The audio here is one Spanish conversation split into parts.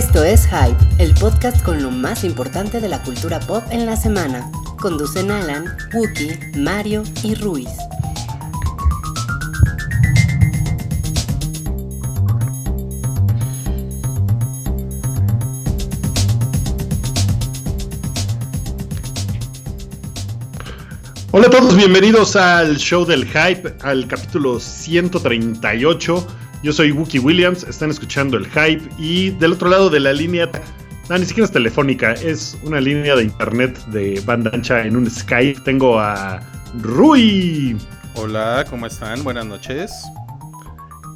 Esto es Hype, el podcast con lo más importante de la cultura pop en la semana. Conducen Alan, Wookie, Mario y Ruiz. Hola a todos, bienvenidos al show del hype, al capítulo 138. Yo soy Wookie Williams, están escuchando el hype y del otro lado de la línea, no, ni siquiera es telefónica, es una línea de internet de banda ancha en un Skype. Tengo a Rui. Hola, ¿cómo están? Buenas noches.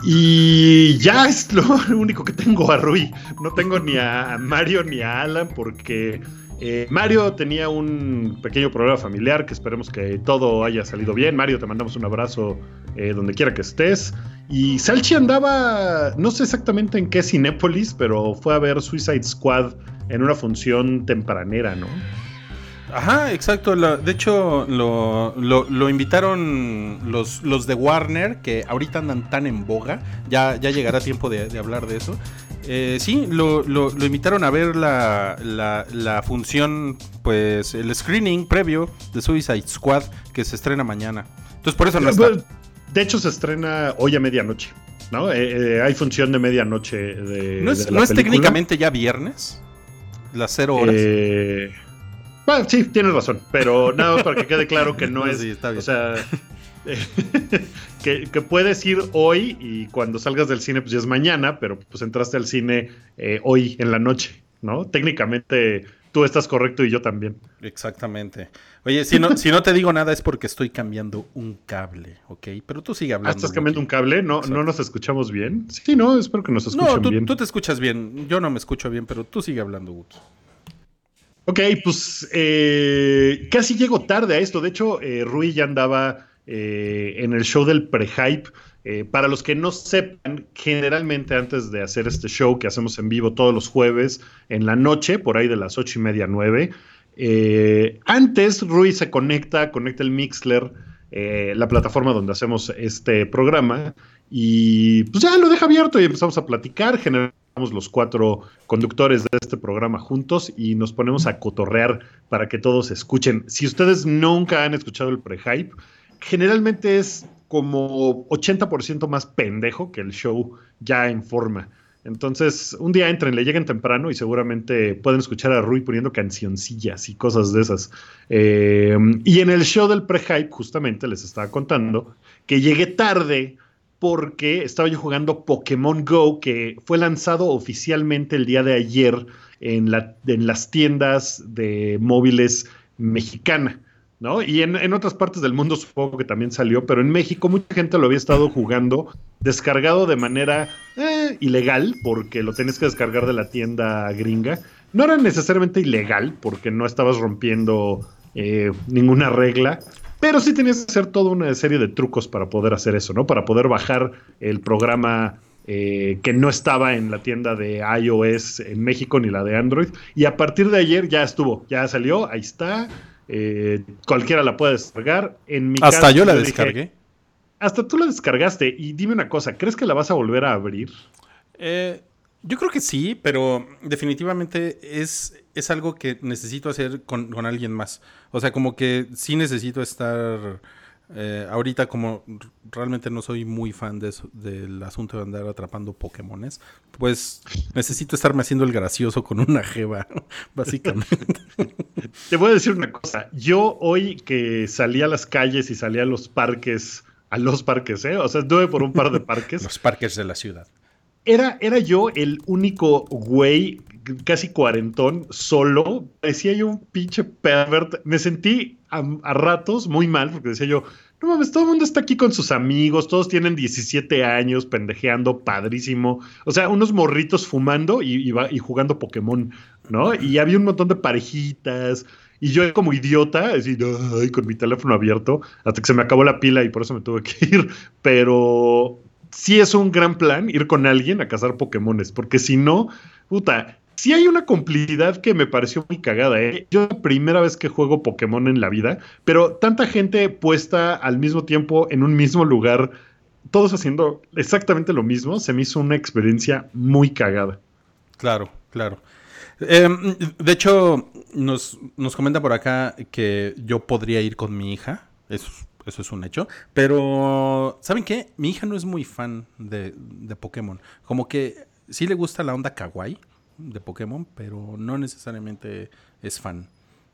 Y ya es lo único que tengo a Rui. No tengo ni a Mario ni a Alan porque eh, Mario tenía un pequeño problema familiar que esperemos que todo haya salido bien. Mario, te mandamos un abrazo eh, donde quiera que estés. Y Salchi andaba, no sé exactamente en qué Cinépolis, pero fue a ver Suicide Squad en una función tempranera, ¿no? Ajá, exacto. de hecho, lo, invitaron los, de Warner, que ahorita andan tan en boga. Ya, ya llegará tiempo de hablar de eso. Eh, sí, lo, lo, invitaron a ver la, la, función, pues el screening previo de Suicide Squad que se estrena mañana. Entonces por eso no está. De hecho se estrena hoy a medianoche, ¿no? Eh, eh, hay función de medianoche de... ¿No es, ¿no es técnicamente ya viernes? Las cero horas. Bueno, sí, tienes razón, pero nada para que quede claro que no es... Sí, está bien. O sea, que, puedes ir hoy y cuando salgas del cine pues ya es mañana, pero pues entraste al cine eh, hoy en la noche, ¿no? Técnicamente tú estás correcto y yo también. Exactamente. Oye, si no, si no te digo nada es porque estoy cambiando un cable, ¿ok? Pero tú sigue hablando. Ah, ¿Estás cambiando un cable? ¿No, ¿No nos escuchamos bien? Sí, no, espero que nos escuchen no, bien. tú te escuchas bien. Yo no me escucho bien, pero tú sigue hablando, Wookie. Ok, pues eh, casi llego tarde a esto. De hecho, eh, Rui ya andaba eh, en el show del pre-hype. Eh, para los que no sepan, generalmente antes de hacer este show que hacemos en vivo todos los jueves en la noche, por ahí de las ocho y media, nueve, eh, antes Rui se conecta, conecta el Mixler, la plataforma donde hacemos este programa, y pues ya lo deja abierto y empezamos a platicar, generamos los cuatro conductores de este programa juntos y nos ponemos a cotorrear para que todos escuchen. Si ustedes nunca han escuchado el pre-hype, generalmente es como 80% más pendejo que el show ya en forma. Entonces, un día entren, le lleguen temprano y seguramente pueden escuchar a Rui poniendo cancioncillas y cosas de esas. Eh, y en el show del pre-hype, justamente les estaba contando que llegué tarde porque estaba yo jugando Pokémon Go, que fue lanzado oficialmente el día de ayer en, la, en las tiendas de móviles mexicana. ¿No? Y en, otras partes del mundo supongo que también salió, pero en México mucha gente lo había estado jugando descargado de manera eh, ilegal, porque lo tenías que descargar de la tienda gringa. No era necesariamente ilegal, porque no estabas rompiendo eh, ninguna regla, pero sí tenías que hacer toda una serie de trucos para poder hacer eso, ¿no? Para poder bajar el programa eh, que no estaba en la tienda de iOS en México ni la de Android. Y a partir de ayer ya estuvo, ya salió, ahí está. Eh, cualquiera la puede descargar. En mi hasta yo la descargué. hasta tú la descargaste. Y dime una cosa, ¿crees que la vas a volver a abrir? Eh, yo creo que sí, pero definitivamente es, es algo que necesito hacer con, con alguien más. O sea, como que sí necesito estar eh, ahorita como realmente no soy muy fan de del asunto de andar atrapando Pokémones, pues necesito estarme haciendo el gracioso con una jeva, básicamente. Te voy a decir una cosa, yo hoy que salí a las calles y salí a los parques, a los parques, ¿eh? O sea, estuve por un par de parques. los parques de la ciudad. Era, era yo el único güey casi cuarentón, solo, decía yo un pinche pervert. Me sentí a, ratos muy mal porque decía yo, no mames, todo el mundo está aquí con sus amigos, todos tienen 17 años, pendejeando, padrísimo. O sea, unos morritos fumando y, y, jugando Pokémon, ¿no? Y había un montón de parejitas. Y yo como idiota, así, ay, con mi teléfono abierto, hasta que se me acabó la pila y por eso me tuve que ir. Pero sí es un gran plan ir con alguien a cazar Pokémones, porque si no, puta, sí hay una complicidad que me pareció muy cagada. ¿eh? Yo la primera vez que juego Pokémon en la vida, pero tanta gente puesta al mismo tiempo en un mismo lugar, todos haciendo exactamente lo mismo, se me hizo una experiencia muy cagada. Claro. Claro. Em, de hecho, nos, nos comenta por acá que yo podría ir con mi hija. Eso, eso es un hecho. Pero, ¿saben qué? Mi hija no es muy fan de, de Pokémon. Como que sí le gusta la onda kawaii de Pokémon, pero no necesariamente es fan.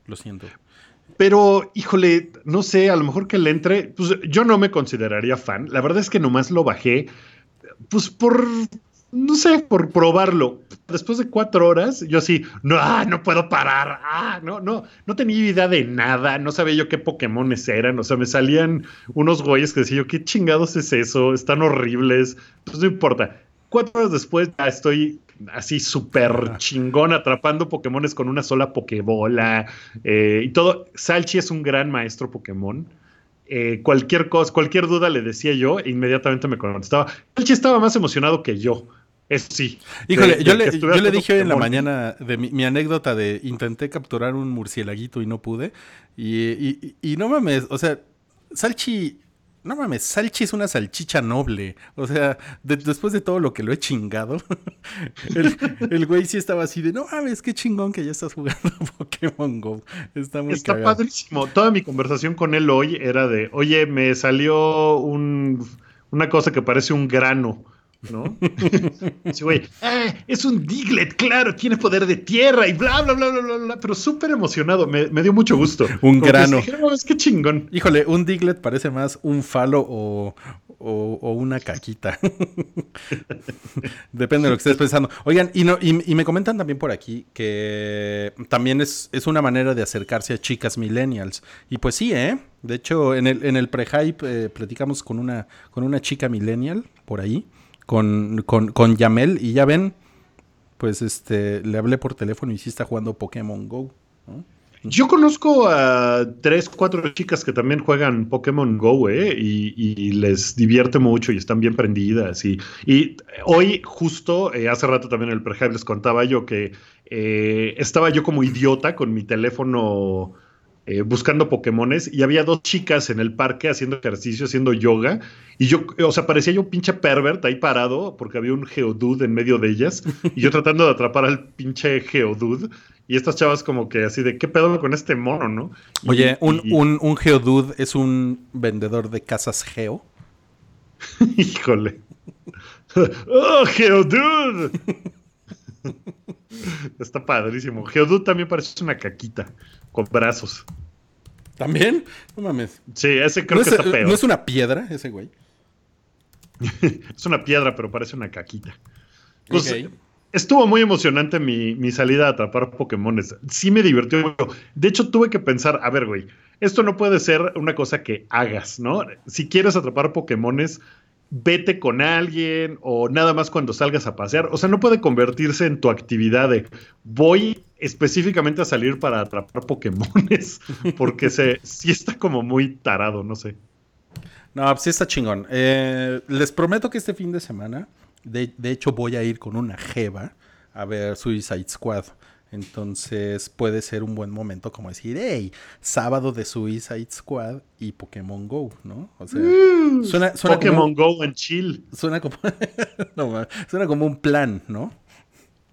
Lo siento. Pero, híjole, no sé, a lo mejor que le entre, pues yo no me consideraría fan. La verdad es que nomás lo bajé, pues por, no sé, por probarlo. Después de cuatro horas, yo así, no, ah, no puedo parar, ah, no, no, no tenía idea de nada, no sabía yo qué Pokémones eran, o sea, me salían unos güeyes que decía yo, qué chingados es eso, están horribles, pues no importa. Cuatro horas después ya estoy así súper chingón atrapando Pokémones con una sola Pokébola eh, y todo. Salchi es un gran maestro Pokémon. Eh, cualquier cosa, cualquier duda le decía yo e inmediatamente me contestaba. Salchi estaba más emocionado que yo. Eso sí. Híjole, yo, le, dije hoy en la mañana de mi, anécdota de intenté capturar un murcielaguito y no pude. Y, y no mames, o sea, Salchi no mames, Salchi es una salchicha noble. O sea, después de todo lo que lo he chingado, el, güey sí estaba así de, no mames, qué chingón que ya estás jugando Pokémon Go. Está muy Está padrísimo. Toda mi conversación con él hoy era de, oye, me salió un, una cosa que parece un grano. ¿No? sí, güey, ah, es un Diglett, claro, tiene poder de tierra y bla, bla, bla, bla, bla, pero súper emocionado, me, dio mucho gusto. Un grano. es que chingón. Híjole, un Diglett parece más un falo o, una caquita. Depende de lo que estés pensando. Oigan, y, no, y, me comentan también por aquí que también es, es una manera de acercarse a chicas millennials. Y pues sí, ¿eh? De hecho, en el, en el pre-hype eh, platicamos con una, con una chica millennial por ahí con, con, Yamel y ya ven, pues este, le hablé por teléfono y sí está jugando Pokémon Go. Yo conozco a tres, cuatro chicas que también juegan Pokémon Go, ¿eh? Y, les divierte mucho y están bien prendidas. Y, hoy, justo, eh, hace rato también en el pre les contaba yo que eh, estaba yo como idiota con mi teléfono eh, buscando Pokémones y había dos chicas en el parque haciendo ejercicio, haciendo yoga. Y yo, o sea, parecía yo un pinche pervert ahí parado porque había un Geodude en medio de ellas. Y yo tratando de atrapar al pinche Geodude. Y estas chavas como que así de, ¿qué pedo con este mono, no? Oye, un, un, un Geodude es un vendedor de casas Geo. Híjole. ¡Oh, Geodude! Está padrísimo. Geodude también parece una caquita con brazos. ¿También? No mames. Sí, ese creo que está peor. ¿No es una piedra ese güey? es una piedra, pero parece una caquita. Pues, Estuvo muy emocionante mi, salida a atrapar Pokémones. Sí me divirtió mucho. De hecho, tuve que pensar, a ver, güey, esto no puede ser una cosa que hagas, ¿no? Si quieres atrapar Pokémones, vete con alguien o nada más cuando salgas a pasear. O sea, no puede convertirse en tu actividad de voy específicamente a salir para atrapar Pokémones, porque se, sí está como muy tarado, no sé. No, pues sí está chingón. Eh, les prometo que este fin de semana, de, de hecho voy a ir con una jeva a ver Suicide Squad. Entonces puede ser un buen momento como decir, hey, sábado de Suicide Squad y Pokémon Go, ¿no? O sea, mm, suena, Pokémon Go en chill. Suena como, suena como un plan, ¿no?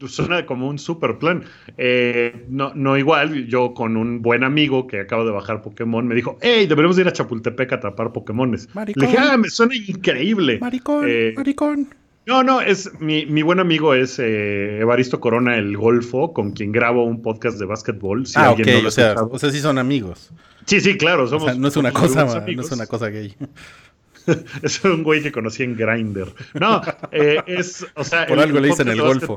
Suena como un super plan. Eh, no, no igual, yo con un buen amigo que acabo de bajar Pokémon me dijo, hey, deberíamos ir a Chapultepec a atrapar Pokémones. Le dije, ah, me suena increíble. Maricón, eh, maricón. No, no, es mi, mi buen amigo es eh, Evaristo Corona, el Golfo, con quien grabo un podcast de básquetbol. ah, ok, o, sea, o sea, sí son amigos. Sí, sí, claro. Somos, no, es una cosa, no es una cosa gay. es un güey que conocí en Grindr. No, eh, es, o sea... Por algo le dicen el Golfo.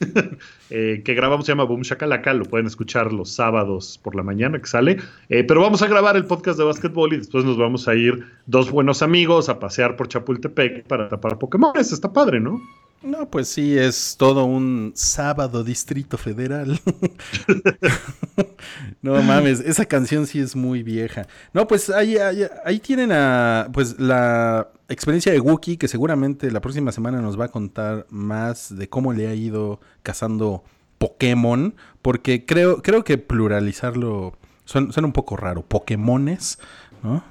Eh, que grabamos se llama Boom Shakalaka, lo pueden escuchar los sábados por la mañana que sale. Eh, pero vamos a grabar el podcast de básquetbol y después nos vamos a ir dos buenos amigos a pasear por Chapultepec para tapar Pokémon. Está padre, ¿no? No, pues sí, es todo un sábado Distrito Federal. no mames, esa canción sí es muy vieja. No, pues ahí, ahí, tienen a, pues la experiencia de Wookie, que seguramente la próxima semana nos va a contar más de cómo le ha ido cazando Pokémon, porque creo, creo que pluralizarlo suena, un poco raro. Pokémones, ¿no?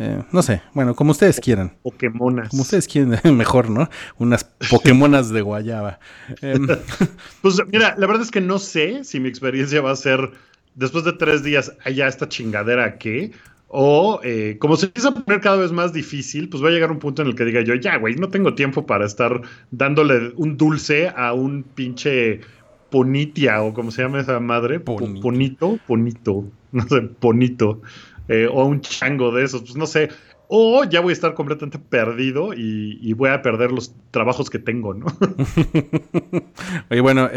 Eh, no sé, bueno, como ustedes quieran. Pokémonas. Como ustedes quieran, mejor, ¿no? Unas Pokémonas de guayaba. Em, pues mira, la verdad es que no sé si mi experiencia va a ser después de tres días, allá esta chingadera qué. O eh, como se empieza a poner cada vez más difícil, pues va a llegar un punto en el que diga yo, ya, güey, no tengo tiempo para estar dándole un dulce a un pinche ponitia o como se llama esa madre. Ponito, ponito, no sé, ponito. Eh, o un chango de esos, pues no sé. O ya voy a estar completamente perdido y, voy a perder los trabajos que tengo, ¿no? Oye, bueno,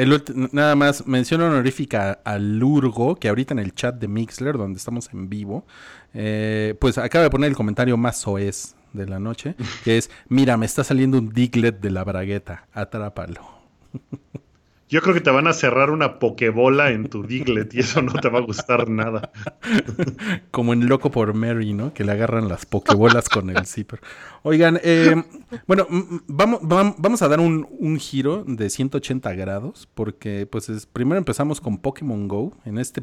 nada más mención honorífica a Lurgo, que ahorita en el chat de Mixler, donde estamos en vivo, eh, pues acaba de poner el comentario más soez de la noche, que es, mira, me está saliendo un diglet de la bragueta, atrápalo. Yo creo que te van a cerrar una pokebola en tu Diglett y eso no te va a gustar nada. Como en Loco por Mary, ¿no? Que le agarran las pokebolas con el zipper. Oigan, eh, bueno, vamos, a dar un, giro de 180 grados porque pues primero empezamos con Pokémon Go en este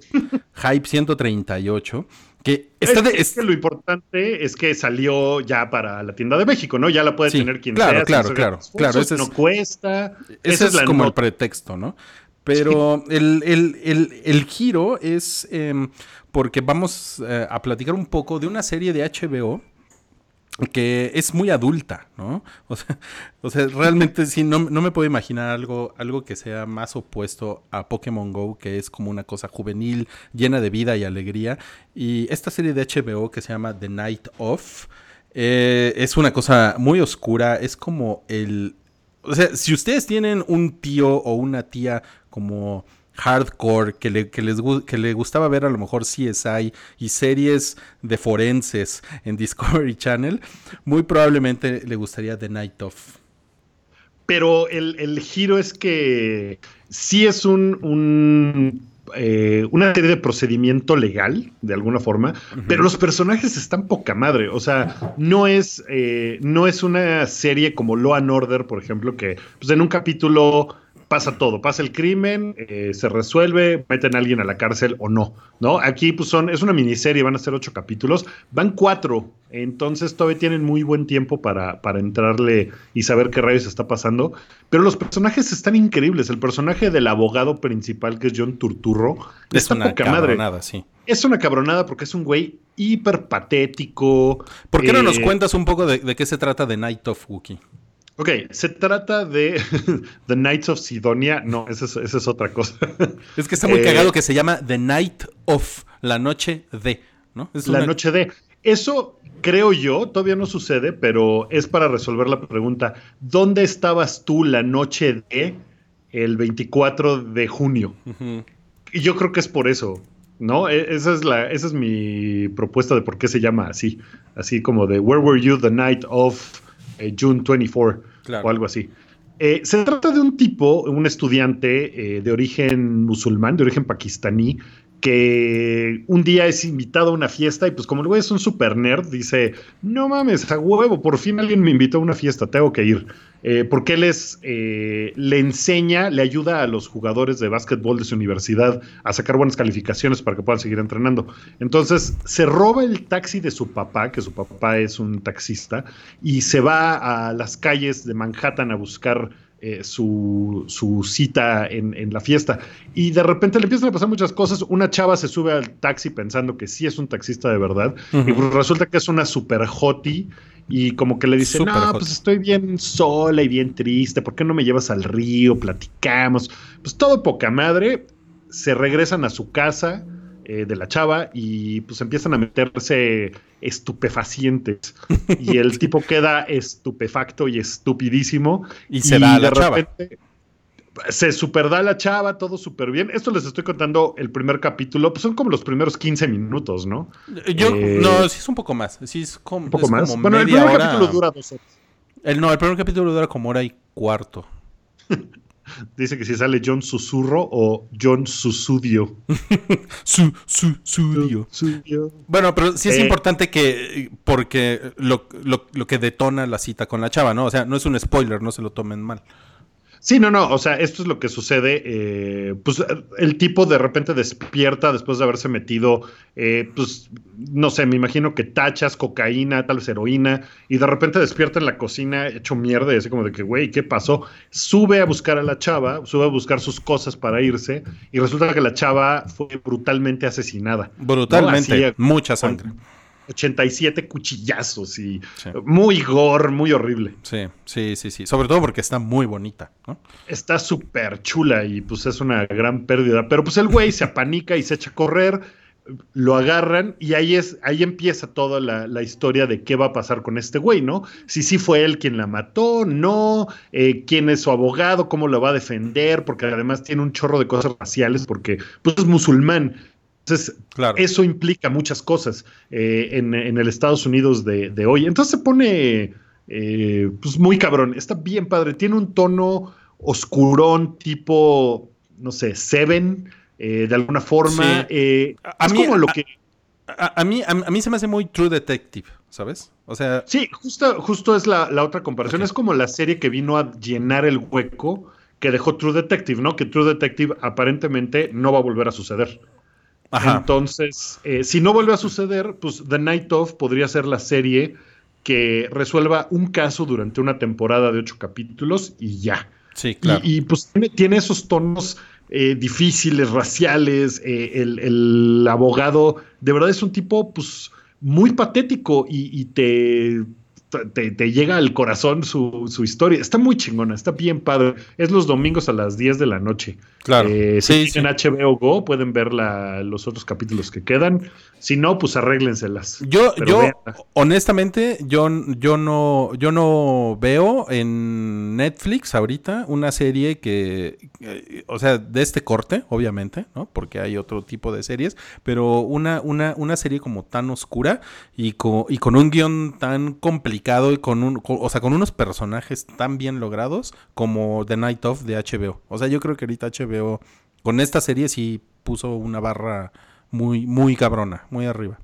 Hype 138 que es, que lo importante es que salió ya para la tienda de México, ¿no? Ya la puede tener quien claro, sea. Claro, claro, claro. Ese no cuesta. Ese es, como el pretexto, ¿no? Pero el, giro es em, porque vamos eh, a platicar un poco de una serie de HBO que es muy adulta, ¿no? O sea, o sea realmente sí, no, me puedo imaginar algo, algo que sea más opuesto a Pokémon Go, que es como una cosa juvenil, llena de vida y alegría. Y esta serie de HBO que se llama The Night Of, eh, es una cosa muy oscura, es como el... O sea, si ustedes tienen un tío o una tía como hardcore, que le, que, les, que le gustaba ver a lo mejor CSI y series de forenses en Discovery Channel, muy probablemente le gustaría The Night Of. Pero el, giro es que sí es un, eh, una serie de procedimiento legal, de alguna forma, pero los personajes están poca madre. O sea, no es, eh, no es una serie como Law and Order, por ejemplo, que pues, en un capítulo pasa todo, pasa el crimen, eh, se resuelve, meten a alguien a la cárcel o no, ¿no? Aquí pues son, es una miniserie, van a ser ocho capítulos, van cuatro, entonces todavía tienen muy buen tiempo para, para entrarle y saber qué rayos está pasando, pero los personajes están increíbles, el personaje del abogado principal que es John Turturro, es una cabronada, sí. Es una cabronada porque es un güey hiper patético. ¿Por qué no nos eh, cuentas un poco de, de qué se trata de Night of Wookiee? Ok, se trata de The Knights of Sidonia. No, esa es, otra cosa. Es que está muy cagado eh, que se llama The Night of, la noche de, ¿no? Es la noche de. Eso creo yo, todavía no sucede, pero es para resolver la pregunta. ¿Dónde estabas tú la noche de el 24 de junio? Y yo creo que es por eso. ¿no? E, esa es, la, esa es mi propuesta de por qué se llama así. Así como de Where were you the night of eh, June 24 o algo así. Eh, se trata de un tipo, un estudiante eh, de origen musulmán, de origen pakistaní, que un día es invitado a una fiesta y pues como el güey es un super nerd, dice, no mames, a huevo, por fin alguien me invitó a una fiesta, tengo que ir. Eh, porque él es, eh, le enseña, le ayuda a los jugadores de básquetbol de su universidad a sacar buenas calificaciones para que puedan seguir entrenando. Entonces se roba el taxi de su papá, que su papá es un taxista, y se va a las calles de Manhattan a buscar eh, su, cita en, la fiesta. Y de repente le empiezan a pasar muchas cosas. Una chava se sube al taxi pensando que sí es un taxista de verdad. Y pues resulta que es una super hottie. Y como que le dice, no, pues estoy bien sola y bien triste. ¿Por qué no me llevas al río? Platicamos. Pues todo poca madre. Se regresan a su casa eh, de la chava y pues empiezan a meterse estupefacientes. y el tipo queda estupefacto y estupidísimo. Y se da a la chava. Se superda la chava, todo súper bien. Esto les estoy contando el primer capítulo, pues son como los primeros 15 minutos, ¿no? Yo, eh, no, sí es un poco más. Sí es como, un poco más. bueno, el primer capítulo dura dos horas. El, no, el primer capítulo dura como hora y cuarto. Dice que si sale John Susurro o John Susudio. su, susudio. Bueno, pero sí es eh, importante que, porque lo, que detona la cita con la chava, ¿no? O sea, no es un spoiler, no se lo tomen mal. Sí, no, no, o sea, esto es lo que sucede. Eh, pues el tipo de repente despierta después de haberse metido, eh, pues, no sé, me imagino que tachas, cocaína, tal vez heroína, y de repente despierta en la cocina hecho mierda y así como de que, güey, ¿qué pasó? Sube a buscar a la chava, sube a buscar sus cosas para irse, y resulta que la chava fue brutalmente asesinada. Brutalmente, mucha sangre. 87 cuchillazos y muy gore, muy horrible. Sí, sí, sí, sí. Sobre todo porque está muy bonita, ¿no? Está súper chula y pues es una gran pérdida. Pero pues el güey se apanica y se echa a correr, lo agarran y ahí es, ahí empieza toda la, historia de qué va a pasar con este güey, ¿no? Si sí fue él quien la mató, no, eh, quién es su abogado, cómo lo va a defender, porque además tiene un chorro de cosas raciales, porque pues es musulmán. Entonces, eso implica muchas cosas eh, en, el Estados Unidos de, hoy. Entonces se pone eh, pues muy cabrón. Está bien padre. Tiene un tono oscurón, tipo, no sé, Seven, eh, de alguna forma. a, mí, lo que. A, mí, a, mí se me hace muy True Detective, ¿sabes? O sea. Sí, justo, justo es la, otra comparación. Es como la serie que vino a llenar el hueco que dejó True Detective, ¿no? Que True Detective aparentemente no va a volver a suceder. Entonces, eh, si no vuelve a suceder, pues The Night Of podría ser la serie que resuelva un caso durante una temporada de ocho capítulos y ya. Sí, claro. Y, pues tiene, esos tonos eh, difíciles, raciales. Eh, el, abogado, de verdad es un tipo, pues, muy patético y te te, llega al corazón su, historia. Está muy chingona, está bien padre. Es los domingos a las 10 de la noche. Claro. Eh, si tienen HBO Go, pueden ver los otros capítulos que quedan. Si no, pues arréglenselas. Yo, yo honestamente, yo, yo, no, yo no veo en Netflix ahorita una serie que, eh, o sea, de este corte, obviamente, ¿no? Porque hay otro tipo de series, pero una, una, una serie como tan oscura y, y con un guion tan complicado y con un, o sea, con unos personajes tan bien logrados como The Night of de HBO. O sea, yo creo que ahorita HBO con esta serie sí puso una barra muy, muy cabrona, muy arriba.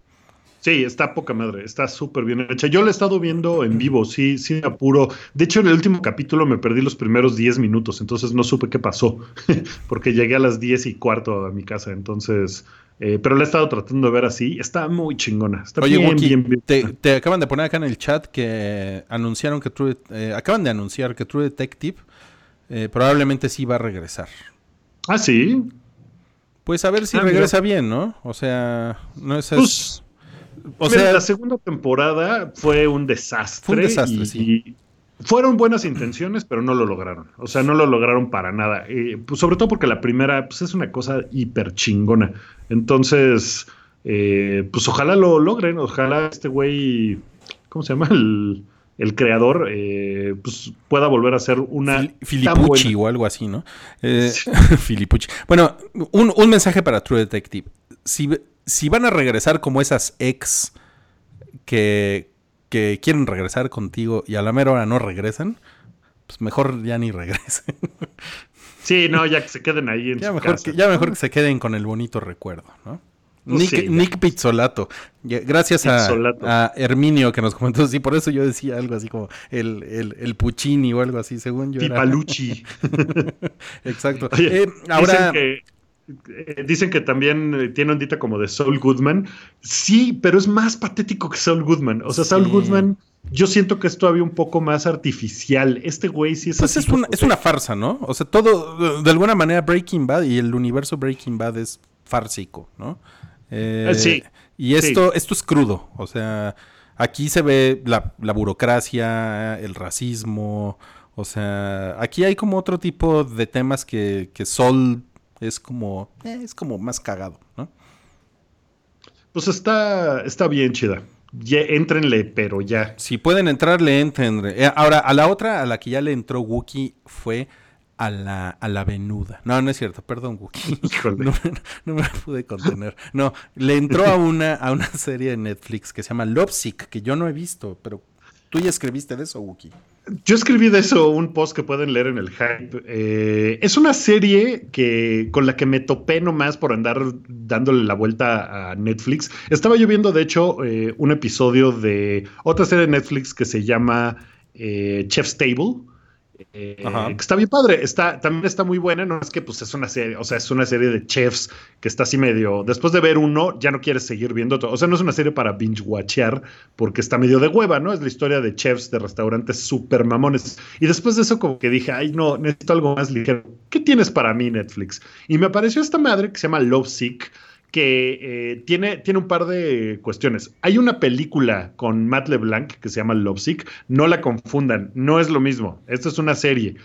Sí, está poca madre, está súper bien hecha. Yo la he estado viendo en vivo, sí, sí, apuro. De hecho, en el último capítulo me perdí los primeros 10 minutos, entonces no supe qué pasó, porque llegué a las 10 y cuarto a mi casa, entonces... Eh, pero la he estado tratando de ver así. Está muy chingona. Está Oye, bien, bien, bien, te, te, acaban de poner acá en el chat que anunciaron que True... Eh, acaban de anunciar que True Detective eh, probablemente sí va a regresar. Ah, sí. Pues a ver si ah, regresa bien, ¿no? O sea, no es... Pues, o sea, la segunda temporada fue un desastre. Fue un desastre, sí. Fueron buenas intenciones, pero no lo lograron. O sea, no lo lograron para nada. Eh, pues sobre todo porque la primera pues, es una cosa hiper chingona. Entonces, eh, pues ojalá lo logren. Ojalá este güey, ¿cómo se llama? El, el creador eh, pues, pueda volver a ser una. Filipucci o algo así, ¿no? Eh, Filipucci. Bueno, un, un, mensaje para True Detective. Si, si, van a regresar como esas ex que, que quieren regresar contigo y a la mera hora no regresan, pues mejor ya ni regresen. Sí, no, ya que se queden ahí en ya mejor Que, ya mejor que se queden con el bonito recuerdo, ¿no? Nick, Pizzolato. Gracias A, Herminio que nos comentó. Sí, por eso yo decía algo así como el, el, Puccini o algo así, según yo. Pipalucci. Exacto. Eh, ahora. Dicen que, dicen que también eh, tiene ondita como de Saul Goodman. Sí, pero es más patético que Saul Goodman. O sea, Saul Goodman. Yo siento que es todavía un poco más artificial. Este güey sí es pues es, una, es una farsa, ¿no? O sea, todo, de alguna manera, Breaking Bad y el universo Breaking Bad es fársico, ¿no? Eh, sí. Y esto, esto es crudo. O sea, aquí se ve la, burocracia, el racismo. O sea, aquí hay como otro tipo de temas que, que Sol es como, eh, es como más cagado, ¿no? Pues está, está bien chida. Ya, entrenle, pero ya. Si pueden entrarle, entrenle. Eh, ahora, a la otra, a la que ya le entró Wookie fue a la, a la venuda. No, no es cierto, perdón, Wookie. No, no, me pude contener. No, le entró a una, a una serie de Netflix que se llama Lovesick, que yo no he visto, pero tú ya escribiste de eso, Wookie. Yo escribí de eso un post que pueden leer en el hype. Eh, es una serie que con la que me topé nomás por andar dándole la vuelta a Netflix. Estaba yo viendo, de hecho, eh, un episodio de otra serie de Netflix que se llama eh, Chef's Table Eh, que está bien padre, está, también está muy buena, no es que pues es una serie, o sea, es una serie de chefs que está así medio, después de ver uno, ya no quieres seguir viendo otro, o sea, no es una serie para binge watchear porque está medio de hueva, ¿no? Es la historia de chefs de restaurantes súper mamones. Y después de eso como que dije, ay no, necesito algo más ligero. ¿Qué tienes para mí Netflix? Y me apareció esta madre que se llama Love Sick que eh, tiene, tiene un par de cuestiones. Hay una película con Matt LeBlanc que se llama Lovesick, no la confundan, no es lo mismo, esto es una serie.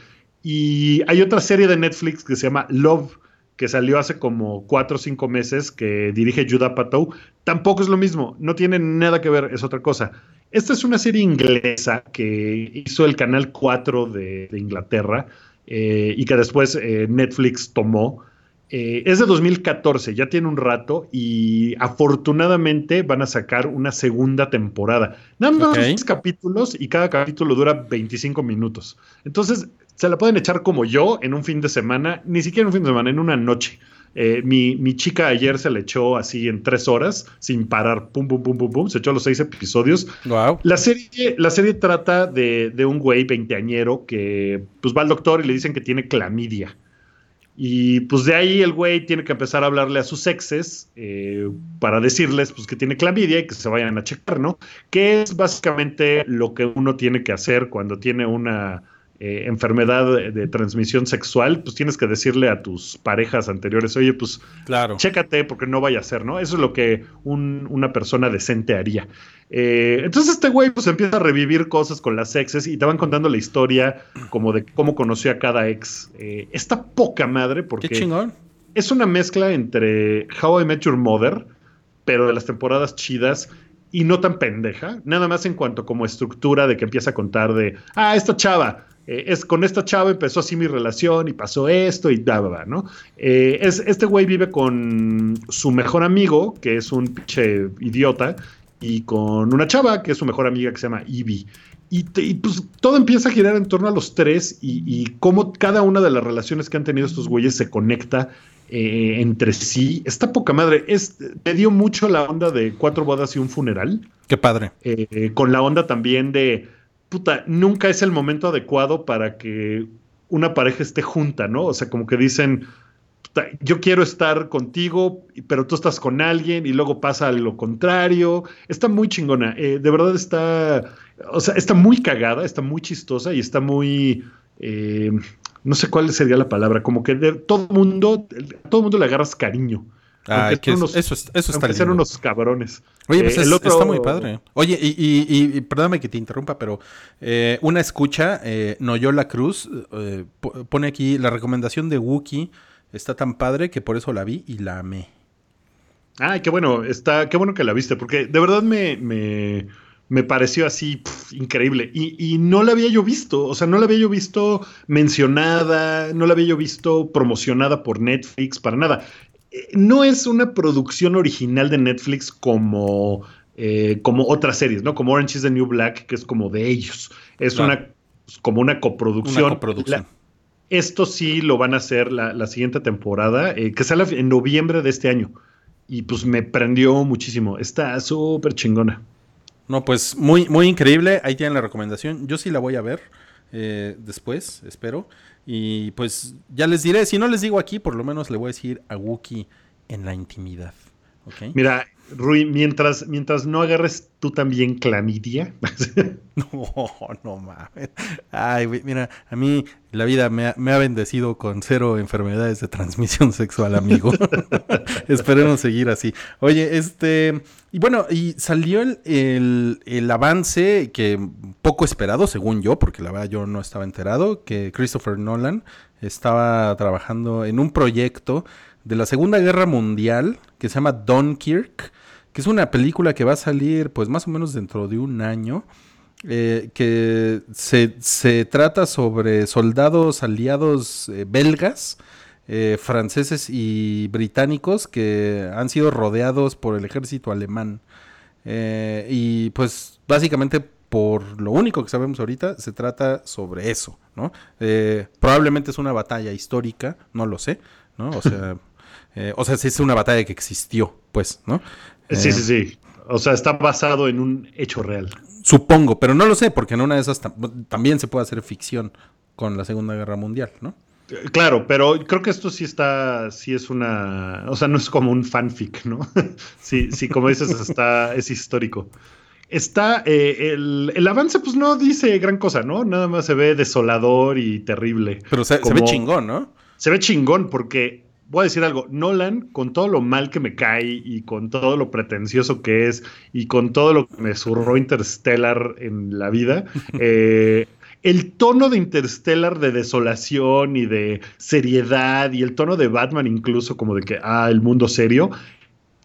Y hay otra serie de Netflix que se llama Love, que salió hace como cuatro o cinco meses, que dirige Judah Patou, tampoco es lo mismo, no tiene nada que ver, es otra cosa. Esta es una serie inglesa que hizo el Canal 4 de, Inglaterra eh, y que después eh, Netflix tomó eh, es de 2014, ya tiene un rato y afortunadamente van a sacar una segunda temporada. Nada más seis capítulos y cada capítulo dura 25 minutos. Entonces se la pueden echar como yo en un fin de semana, ni siquiera en un fin de semana, en una noche. Eh, mi, chica ayer se le echó así en tres horas, sin parar, pum, pum, pum, pum, pum, se echó los seis episodios. Wow. La serie, la serie trata de, de un güey veinteañero que pues va al doctor y le dicen que tiene clamidia. Y pues de ahí el güey tiene que empezar a hablarle a sus exes eh, para decirles pues que tiene clamidia y que se vayan a checar, ¿no? Que es básicamente lo que uno tiene que hacer cuando tiene una eh, enfermedad de, transmisión sexual, pues tienes que decirle a tus parejas anteriores, oye, pues claro. chécate porque no vaya a ser, ¿no? Eso es lo que una persona decente haría. Eh, entonces este güey pues empieza a revivir cosas con las exes y te van contando la historia como de cómo conoció a cada ex. Eh, está poca madre porque... Qué chingón. Es una mezcla entre How I Met Your Mother, pero de las temporadas chidas y no tan pendeja, nada más en cuanto como estructura de que empieza a contar de, ah, esta chava, eh, es, con esta chava empezó así mi relación y pasó esto y da, ¿no? Eh, es, este güey vive con su mejor amigo, que es un pinche idiota, y con una chava, que es su mejor amiga, que se llama Ivy. Y, pues todo empieza a girar en torno a los tres y, cómo cada una de las relaciones que han tenido estos güeyes se conecta eh, entre sí. Está poca madre. Es, me dio mucho la onda de cuatro bodas y un funeral. Qué padre. con la onda también de puta, nunca es el momento adecuado para que una pareja esté junta, ¿no? O sea, como que dicen, yo quiero estar contigo, pero tú estás con alguien y luego pasa lo contrario. Está muy chingona. Eh, de verdad está, o sea, está muy cagada, está muy chistosa y está muy, eh, no sé cuál sería la palabra, como que todo mundo, todo mundo le agarras cariño. Ah, eso, eso está lindo. unos cabrones. Oye, pues eh, está muy padre. Oye, y, perdóname que te interrumpa, pero eh, una escucha, eh, Noyola Cruz, eh, pone aquí la recomendación de Wookie. Está tan padre que por eso la vi y la amé. Ay, qué bueno, está, qué bueno que la viste, porque de verdad me, me, pareció así increíble. Y, y, no la había yo visto, o sea, no la había yo visto mencionada, no la había yo visto promocionada por Netflix, para nada no es una producción original de Netflix como, eh, como otras series, ¿no? Como Orange is the New Black, que es como de ellos. Es una como una coproducción. esto sí lo van a hacer la, siguiente temporada, eh, que sale en noviembre de este año. Y pues me prendió muchísimo. Está súper chingona. No, pues muy, muy increíble. Ahí tienen la recomendación. Yo sí la voy a ver eh, después, espero. Y pues ya les diré, si no les digo aquí, por lo menos le voy a decir a Wookie en la intimidad. Mira, Rui, mientras, mientras no agarres tú también clamidia. no, no mames. Ay, mira, a mí la vida me ha, bendecido con cero enfermedades de transmisión sexual, amigo. Esperemos seguir así. Oye, este. Y bueno, y salió el, el, avance que poco esperado, según yo, porque la verdad yo no estaba enterado, que Christopher Nolan estaba trabajando en un proyecto de la Segunda Guerra Mundial que se llama Dunkirk, que es una película que va a salir pues más o menos dentro de un año. Eh, que se, trata sobre soldados aliados eh, belgas, eh, franceses y británicos que han sido rodeados por el ejército alemán. y pues básicamente por lo único que sabemos ahorita se trata sobre eso, ¿no? probablemente es una batalla histórica, no lo sé, ¿no? O sea... Eh, o sea, sí es una batalla que existió, pues, ¿no? Sí, sí, sí. O sea, está basado en un hecho real. Supongo, pero no lo sé, porque en una de esas también se puede hacer ficción con la Segunda Guerra Mundial, ¿no? Claro, pero creo que esto sí está, sí es una, o sea, no es como un fanfic, ¿no? sí, sí, como dices, está, es histórico. Está, eh, el, avance pues no dice gran cosa, ¿no? Nada más se ve desolador y terrible. Pero se, ve chingón, ¿no? Se ve chingón porque, voy a decir algo, Nolan, con todo lo mal que me cae y con todo lo pretencioso que es y con todo lo que me zurró Interstellar en la vida, eh, el tono de Interstellar de desolación y de seriedad y el tono de Batman incluso como de que, ah, el mundo serio,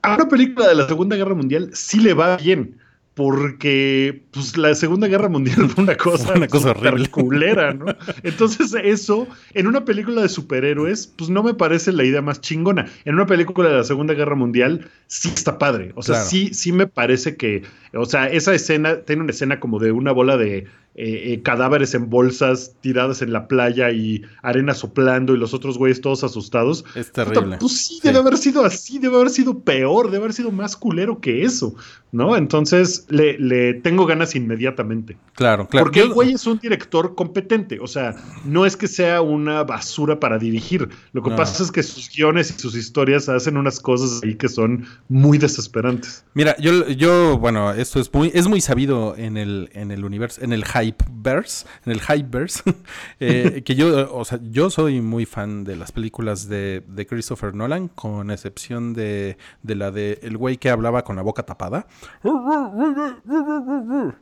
a una película de la Segunda Guerra Mundial sí le va bien porque pues la Segunda Guerra Mundial fue una cosa, una cosa horrible. culera, ¿no? Entonces eso, en una película de superhéroes, pues no me parece la idea más chingona. En una película de la Segunda Guerra Mundial sí está padre. O sea, sí, sí me parece que, o sea, esa escena, tiene una escena como de una bola de eh, eh, cadáveres en bolsas tiradas en la playa y arena soplando y los otros güeyes todos asustados. Es terrible. pues sí, debe haber sido así, debe haber sido peor, debe haber sido más culero que eso, ¿no? Entonces le, le tengo ganas inmediatamente. Claro, claro. Porque el güey es un director competente, o sea, no es que sea una basura para dirigir. Lo que pasa es que sus guiones y sus historias hacen unas cosas ahí que son muy desesperantes. Mira, yo, yo bueno, esto es muy, es muy sabido en el, en el universo, en el high Hypeverse, en el Hypeverse, eh, que yo, o sea, yo soy muy fan de las películas de, Christopher Nolan, con excepción de, la de el güey que hablaba con la boca tapada,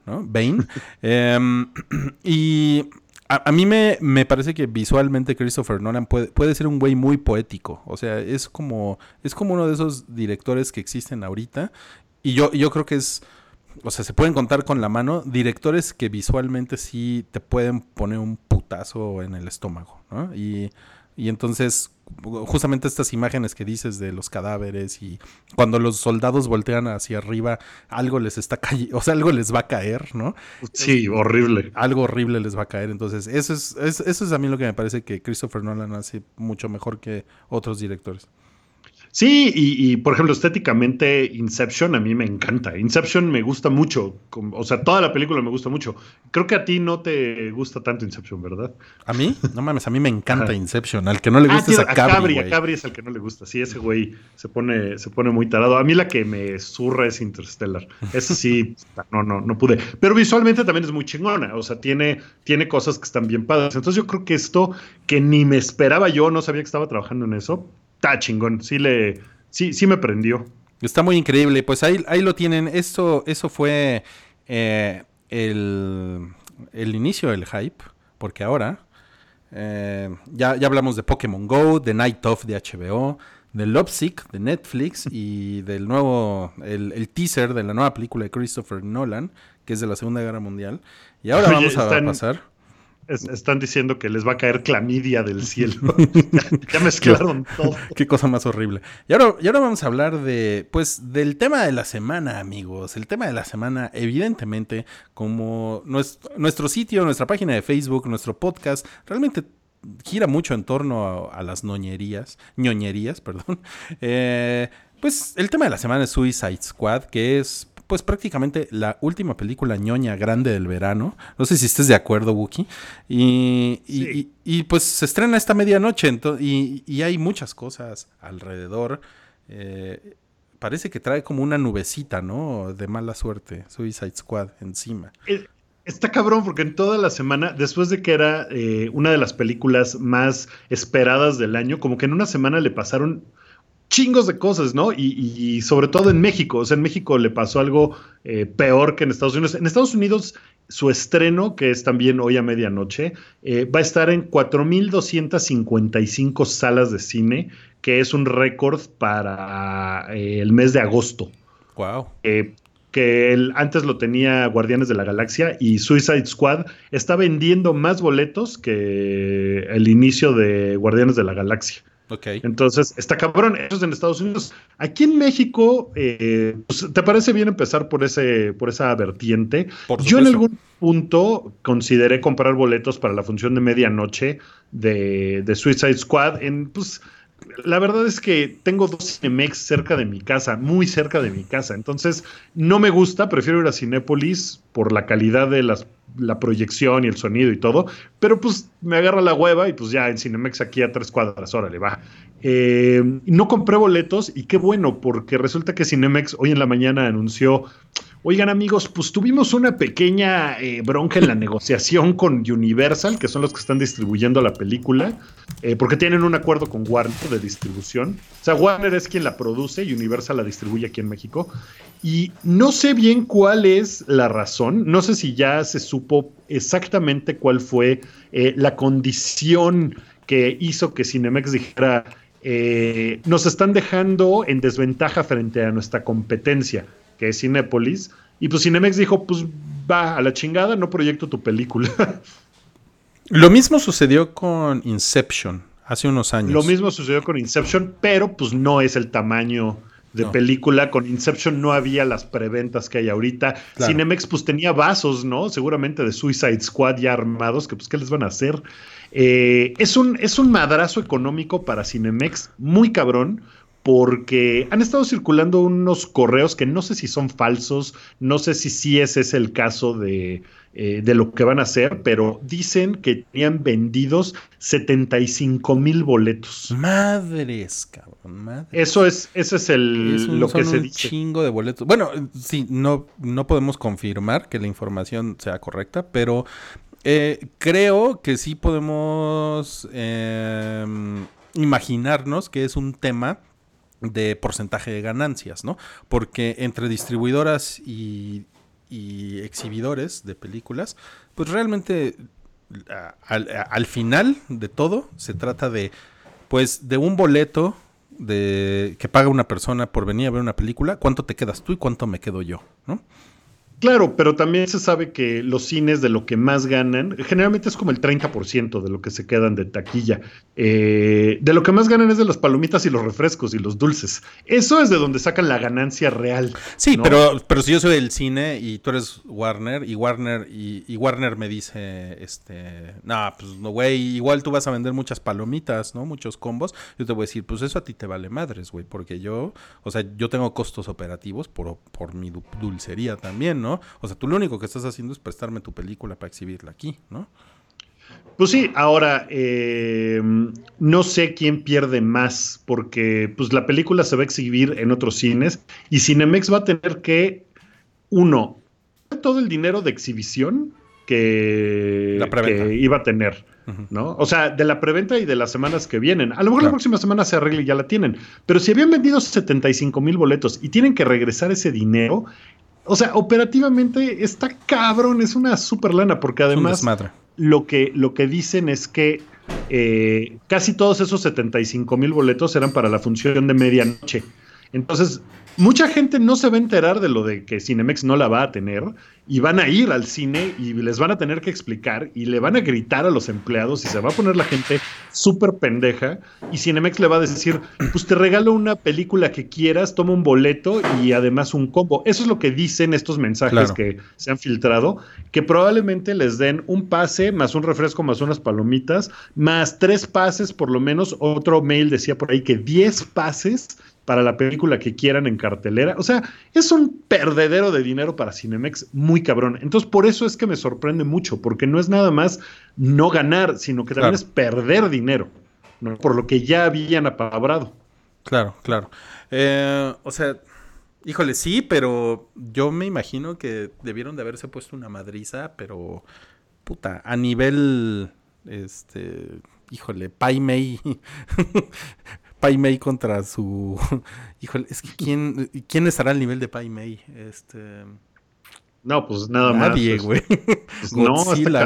¿no? Bane. Em, y a, mí me, me, parece que visualmente Christopher Nolan puede, puede ser un güey muy poético. O sea, es como, es como uno de esos directores que existen ahorita. Y yo, yo creo que es o sea, se pueden contar con la mano directores que visualmente sí te pueden poner un putazo en el estómago, ¿no? Y, y entonces, justamente estas imágenes que dices de los cadáveres y cuando los soldados voltean hacia arriba, algo les está cayendo, o sea, algo les va a caer, ¿no? Sí, horrible. Algo horrible les va a caer. Entonces, eso es, eso es a mí lo que me parece que Christopher Nolan hace mucho mejor que otros directores. Sí, y, por ejemplo, estéticamente Inception a mí me encanta. Inception me gusta mucho. O sea, toda la película me gusta mucho. Creo que a ti no te gusta tanto Inception, ¿verdad? ¿A mí? No mames, a mí me encanta Inception. Al que no le ah, gusta es a, Cabri. A Cabri es el que no le gusta. Sí, ese güey se pone, se pone muy tarado. A mí la que me zurra es Interstellar. Esa sí, no, no, no pude. Pero visualmente también es muy chingona. O sea, tiene, tiene cosas que están bien padres. Entonces yo creo que esto, que ni me esperaba yo, no sabía que estaba trabajando en eso, está chingón. Sí le. Sí, sí me prendió. Está muy increíble. Pues ahí, ahí lo tienen. Esto, eso fue eh, el, el, inicio del hype. Porque ahora. Eh, ya, ya hablamos de Pokémon Go, de Night Of de HBO, de Lovesick de Netflix y del nuevo, el, teaser de la nueva película de Christopher Nolan, que es de la Segunda Guerra Mundial. Y ahora vamos a pasar están diciendo que les va a caer clamidia del cielo. ya, mezclaron todo. Qué cosa más horrible. Y ahora, y ahora vamos a hablar de, pues, del tema de la semana, amigos. El tema de la semana, evidentemente, como nuestro, sitio, nuestra página de Facebook, nuestro podcast, realmente gira mucho en torno a, las noñerías, ñoñerías, perdón. Eh, pues el tema de la semana es Suicide Squad, que es pues prácticamente la última película ñoña grande del verano. No sé si estés de acuerdo, Wookie. Y, y, pues se estrena esta medianoche y, y, hay muchas cosas alrededor. Eh, parece que trae como una nubecita, ¿no? De mala suerte, Suicide Squad encima. Está cabrón porque en toda la semana, después de que era eh, una de las películas más esperadas del año, como que en una semana le pasaron chingos de cosas, ¿no? Y, sobre todo en México. O sea, en México le pasó algo eh, peor que en Estados Unidos. En Estados Unidos, su estreno, que es también hoy a medianoche, eh, va a estar en 4.255 salas de cine, que es un récord para eh, el mes de agosto. Wow. que antes lo tenía Guardianes de la Galaxia y Suicide Squad está vendiendo más boletos que el inicio de Guardianes de la Galaxia. Entonces, está cabrón. Eso es en Estados Unidos. Aquí en México, eh, pues, ¿te parece bien empezar por, ese, por esa vertiente? Yo en algún punto consideré comprar boletos para la función de medianoche de, de Suicide Squad en, pues, la verdad es que tengo dos Cinemex cerca de mi casa, muy cerca de mi casa. Entonces, no me gusta, prefiero ir a Cinépolis por la calidad de las, la proyección y el sonido y todo. Pero pues me agarra la hueva y pues ya en Cinemex aquí a tres cuadras, órale, va. Eh, no compré boletos y qué bueno, porque resulta que Cinemex hoy en la mañana anunció Oigan amigos, pues tuvimos una pequeña eh, bronca en la negociación con Universal, que son los que están distribuyendo la película, eh, porque tienen un acuerdo con Warner de distribución. O sea, Warner es quien la produce y Universal la distribuye aquí en México. Y no sé bien cuál es la razón, no sé si ya se supo exactamente cuál fue eh, la condición que hizo que Cinemex dijera, nos están dejando en desventaja frente a nuestra competencia que es Cinépolis. Y pues Cinemex dijo, pues va a la chingada, no proyecto tu película. Lo mismo sucedió con Inception hace unos años. Lo mismo sucedió con Inception, pero pues no es el tamaño de película. Con Inception no había las preventas que hay ahorita. Cinemex pues tenía vasos, ¿no? Seguramente de Suicide Squad ya armados, que pues qué les van a hacer. Eh, es, un, es un madrazo económico para Cinemex, muy cabrón, porque han estado circulando unos correos que no sé si son falsos, no sé si sí ese es el caso de, eh, de lo que van a hacer, pero dicen que tenían vendidos 75 mil boletos. Madres, cabrón, madres. Eso es, ese es el, lo que se un chingo de boletos. Bueno, sí, no, no podemos confirmar que la información sea correcta, pero eh, creo que sí podemos em, imaginarnos que es un tema de porcentaje de ganancias, ¿no? Porque entre distribuidoras y, exhibidores de películas, pues realmente al, final de todo se trata de, pues, de un boleto de que paga una persona por venir a ver una película, cuánto te quedas tú y cuánto me quedo yo, ¿no? Claro, pero también se sabe que los cines de lo que más ganan, generalmente es como el 30% de lo que se quedan de taquilla. Eh, de lo que más ganan es de las palomitas y los refrescos y los dulces. Eso es de donde sacan la ganancia real. Sí, pero, pero si yo soy del cine y tú eres Warner y Warner y, Warner me dice, este, no, pues no, güey, igual tú vas a vender muchas palomitas, ¿no? Muchos combos. Yo te voy a decir, pues eso a ti te vale madres, güey, porque yo, o sea, yo tengo costos operativos por, por mi dulcería también, ¿no? O sea, tú lo único que estás haciendo es prestarme tu película para exhibirla aquí, ¿no? Pues sí, ahora eh, no sé quién pierde más, porque pues la película se va a exhibir en otros cines y Cinemex va a tener que, uno, todo el dinero de exhibición que, iba a tener. ¿no? O sea, de la preventa y de las semanas que vienen. A lo mejor la próxima semana se arregle y ya la tienen. Pero si habían vendido 75 mil boletos y tienen que regresar ese dinero, o sea, operativamente está cabrón, es una super lana, porque además lo que, lo que dicen es que eh, casi todos esos 75 mil boletos eran para la función de medianoche. Entonces, mucha gente no se va a enterar de lo de que Cinemex no la va a tener y van a ir al cine y les van a tener que explicar y le van a gritar a los empleados y se va a poner la gente súper pendeja y Cinemex le va a decir, pues te regalo una película que quieras, toma un boleto y además un combo. Eso es lo que dicen estos mensajes que se han filtrado, que probablemente les den un pase más un refresco más unas palomitas, más tres pases por lo menos. Otro mail decía por ahí que 10 pases para la película que quieran en cartelera. O sea, es un perdedero de dinero para Cinemex muy cabrón. Entonces, por eso es que me sorprende mucho, porque no es nada más no ganar, sino que también es perder dinero, ¿no? por lo que ya habían apalabrado. Claro, claro. Eh, o sea, híjole, sí, pero yo me imagino que debieron de haberse puesto una madriza, pero puta, a nivel, este, híjole, Pai Mei Pai Mei contra su. Híjole, es que ¿quién, ¿quién estará al nivel de Pai Mei? Este. No, pues nada más. Nadie, pues, güey. Pues, no,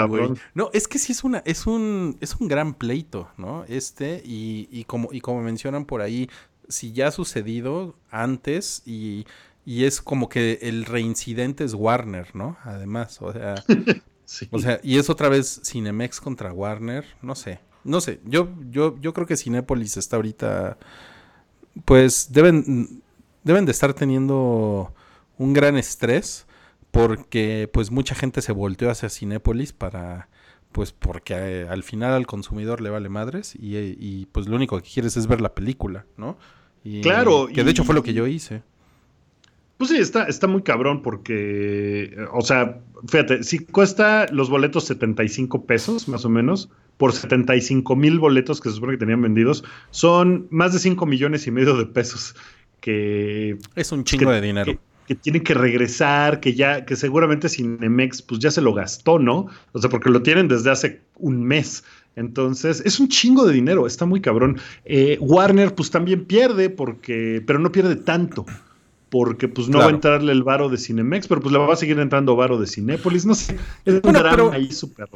güey. No, es que sí es una, es un, es un gran pleito, ¿no? Este, y, y como, y como mencionan por ahí, si ya ha sucedido antes y, y es como que el reincidente es Warner, ¿no? Además, o sea. O sea, y es otra vez Cinemex contra Warner, no sé. No sé, yo, yo, yo creo que Cinépolis está ahorita. Pues deben, deben de estar teniendo un gran estrés. Porque pues mucha gente se volteó hacia Cinépolis para, pues porque eh, al final al consumidor le vale madres y, y, pues lo único que quieres es ver la película, ¿no? Y, claro. Que de hecho fue lo que yo hice. Pues sí, está, está muy cabrón porque, o sea, fíjate, si cuesta los boletos 75 pesos, más o menos, por 75 mil boletos que se supone que tenían vendidos, son más de 5 millones y medio de pesos que... Es un chingo de dinero. Que, tienen que regresar, que ya, que seguramente Cinemex pues ya se lo gastó, ¿no? O sea, porque lo tienen desde hace un mes. Entonces, es un chingo de dinero, está muy cabrón. Eh, Warner pues también pierde porque, pero no pierde tanto porque pues no va a entrarle el varo de Cinemex, pero pues le va a seguir entrando varo de Cinépolis, no sé, es un drama ahí súper...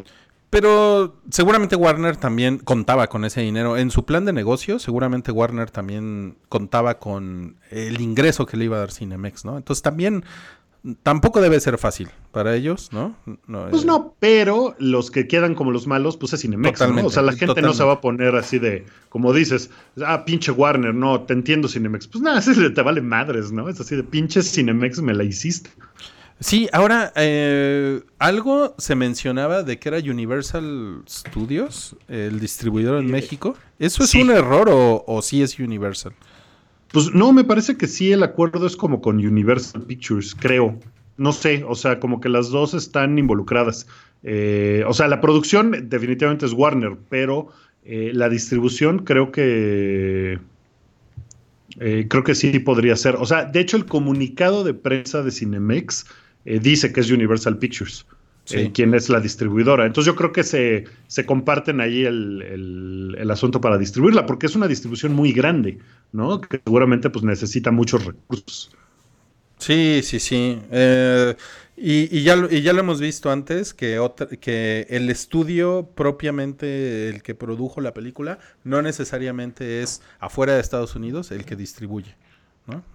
Pero seguramente Warner también contaba con ese dinero. En su plan de negocio, seguramente Warner también contaba con el ingreso que le iba a dar Cinemex, ¿no? Entonces también tampoco debe ser fácil para ellos, ¿no? pues no, eh, pero los que quedan como los malos, pues es Cinemex, ¿no? O sea, la gente no se va a poner así de, como dices, ah, pinche Warner, no, te entiendo Cinemex. Pues nada, ese te vale madres, ¿no? Es así de pinche Cinemex me la hiciste. Sí, ahora eh, algo se mencionaba de que era Universal Studios, el distribuidor en México. ¿Eso es un error o, o sí es Universal? Pues no, me parece que sí el acuerdo es como con Universal Pictures, creo. No sé, o sea, como que las dos están involucradas. Eh, o sea, la producción definitivamente es Warner, pero eh, la distribución creo que eh, creo que sí podría ser. O sea, de hecho, el comunicado de prensa de Cinemex dice que es Universal Pictures. Eh, quién es la distribuidora. Entonces yo creo que se, se comparten ahí el, asunto para distribuirla, porque es una distribución muy grande, ¿no? Que seguramente pues necesita muchos recursos. Sí, sí, sí. Eh, y, ya, y ya lo hemos visto antes, que, que el estudio propiamente, el que produjo la película, no necesariamente es afuera de Estados Unidos el que distribuye.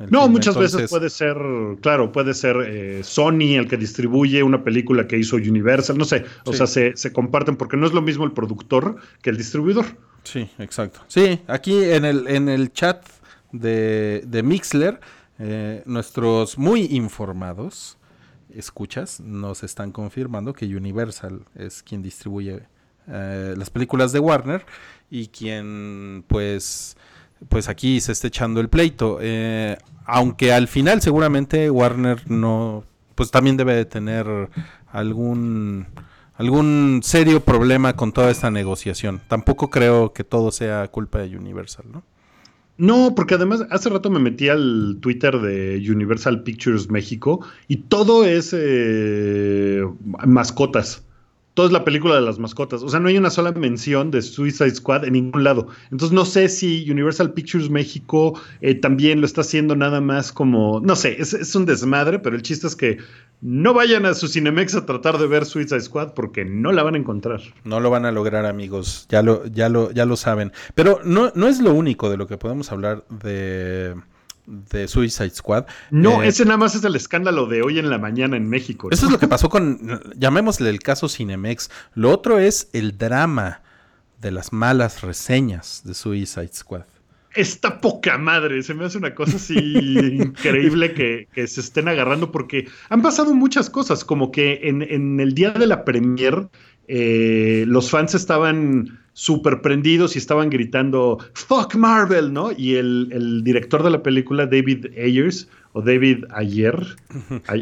¿No? muchas veces puede ser, claro, puede ser eh, Sony el que distribuye una película que hizo Universal, no sé, o sea, se, comparten porque no es lo mismo el productor que el distribuidor. Sí, exacto. Sí, aquí en el, en el chat de, de Mixler, eh, nuestros muy informados escuchas nos están confirmando que Universal es quien distribuye eh, las películas de Warner y quien pues pues aquí se está echando el pleito. Eh, aunque al final seguramente Warner no, pues también debe de tener algún algún serio problema con toda esta negociación. Tampoco creo que todo sea culpa de Universal, ¿no? No, porque además hace rato me metí al Twitter de Universal Pictures México y todo es eh, mascotas todo es la película de las mascotas. O sea, no hay una sola mención de Suicide Squad en ningún lado. Entonces no sé si Universal Pictures México eh, también lo está haciendo nada más como, no sé, es, un desmadre, pero el chiste es que no vayan a su Cinemex a tratar de ver Suicide Squad porque no la van a encontrar. No lo van a lograr, amigos. Ya lo, ya lo, ya lo saben. Pero no, no es lo único de lo que podemos hablar de de Suicide Squad. No, eh, ese nada más es el escándalo de hoy en la mañana en México. Eso es lo que pasó con, llamémosle el caso Cinemex. Lo otro es el drama de las malas reseñas de Suicide Squad. Está poca madre, se me hace una cosa así increíble que, se estén agarrando porque han pasado muchas cosas, como que en, en el día de la premier eh, los fans estaban súper prendidos y estaban gritando Fuck Marvel, ¿no? Y el, director de la película, David Ayers, o David Ayer,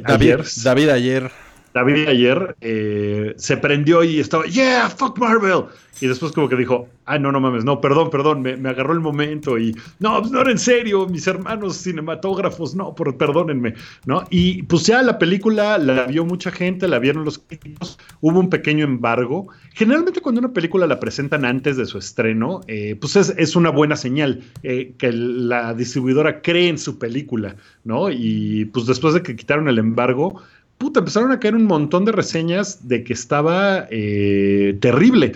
David, David Ayer. David ayer eh, se prendió y estaba, yeah, fuck Marvel. Y después como que dijo, ay, no, no mames, no, perdón, perdón, me, agarró el momento y, no, pues no era en serio, mis hermanos cinematógrafos, no, por, perdónenme, ¿no? Y pues ya la película la vio mucha gente, la vieron los críticos, hubo un pequeño embargo. Generalmente cuando una película la presentan antes de su estreno, eh, pues es, una buena señal eh, que la distribuidora cree en su película, ¿no? Y pues después de que quitaron el embargo, puta, empezaron a caer un montón de reseñas de que estaba eh, terrible.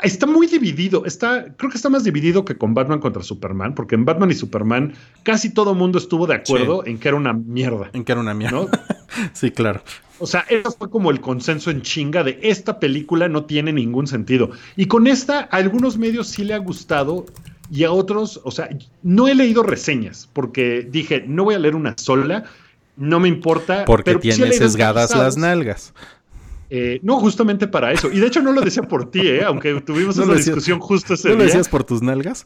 Está muy dividido, está, creo que está más dividido que con Batman contra Superman, porque en Batman y Superman casi todo el mundo estuvo de acuerdo en que era una mierda. En que era una mierda. sí, claro. O sea, eso fue como el consenso en chinga de esta película no tiene ningún sentido. Y con esta, a algunos medios sí le ha gustado y a otros, o sea, no he leído reseñas porque dije, no voy a leer una sola no me importa. Porque tiene sesgadas las nalgas. Eh, no, justamente para eso. Y de hecho no lo decía por ti, ¿eh? aunque tuvimos una discusión justo ese día. ¿No lo decías por tus nalgas?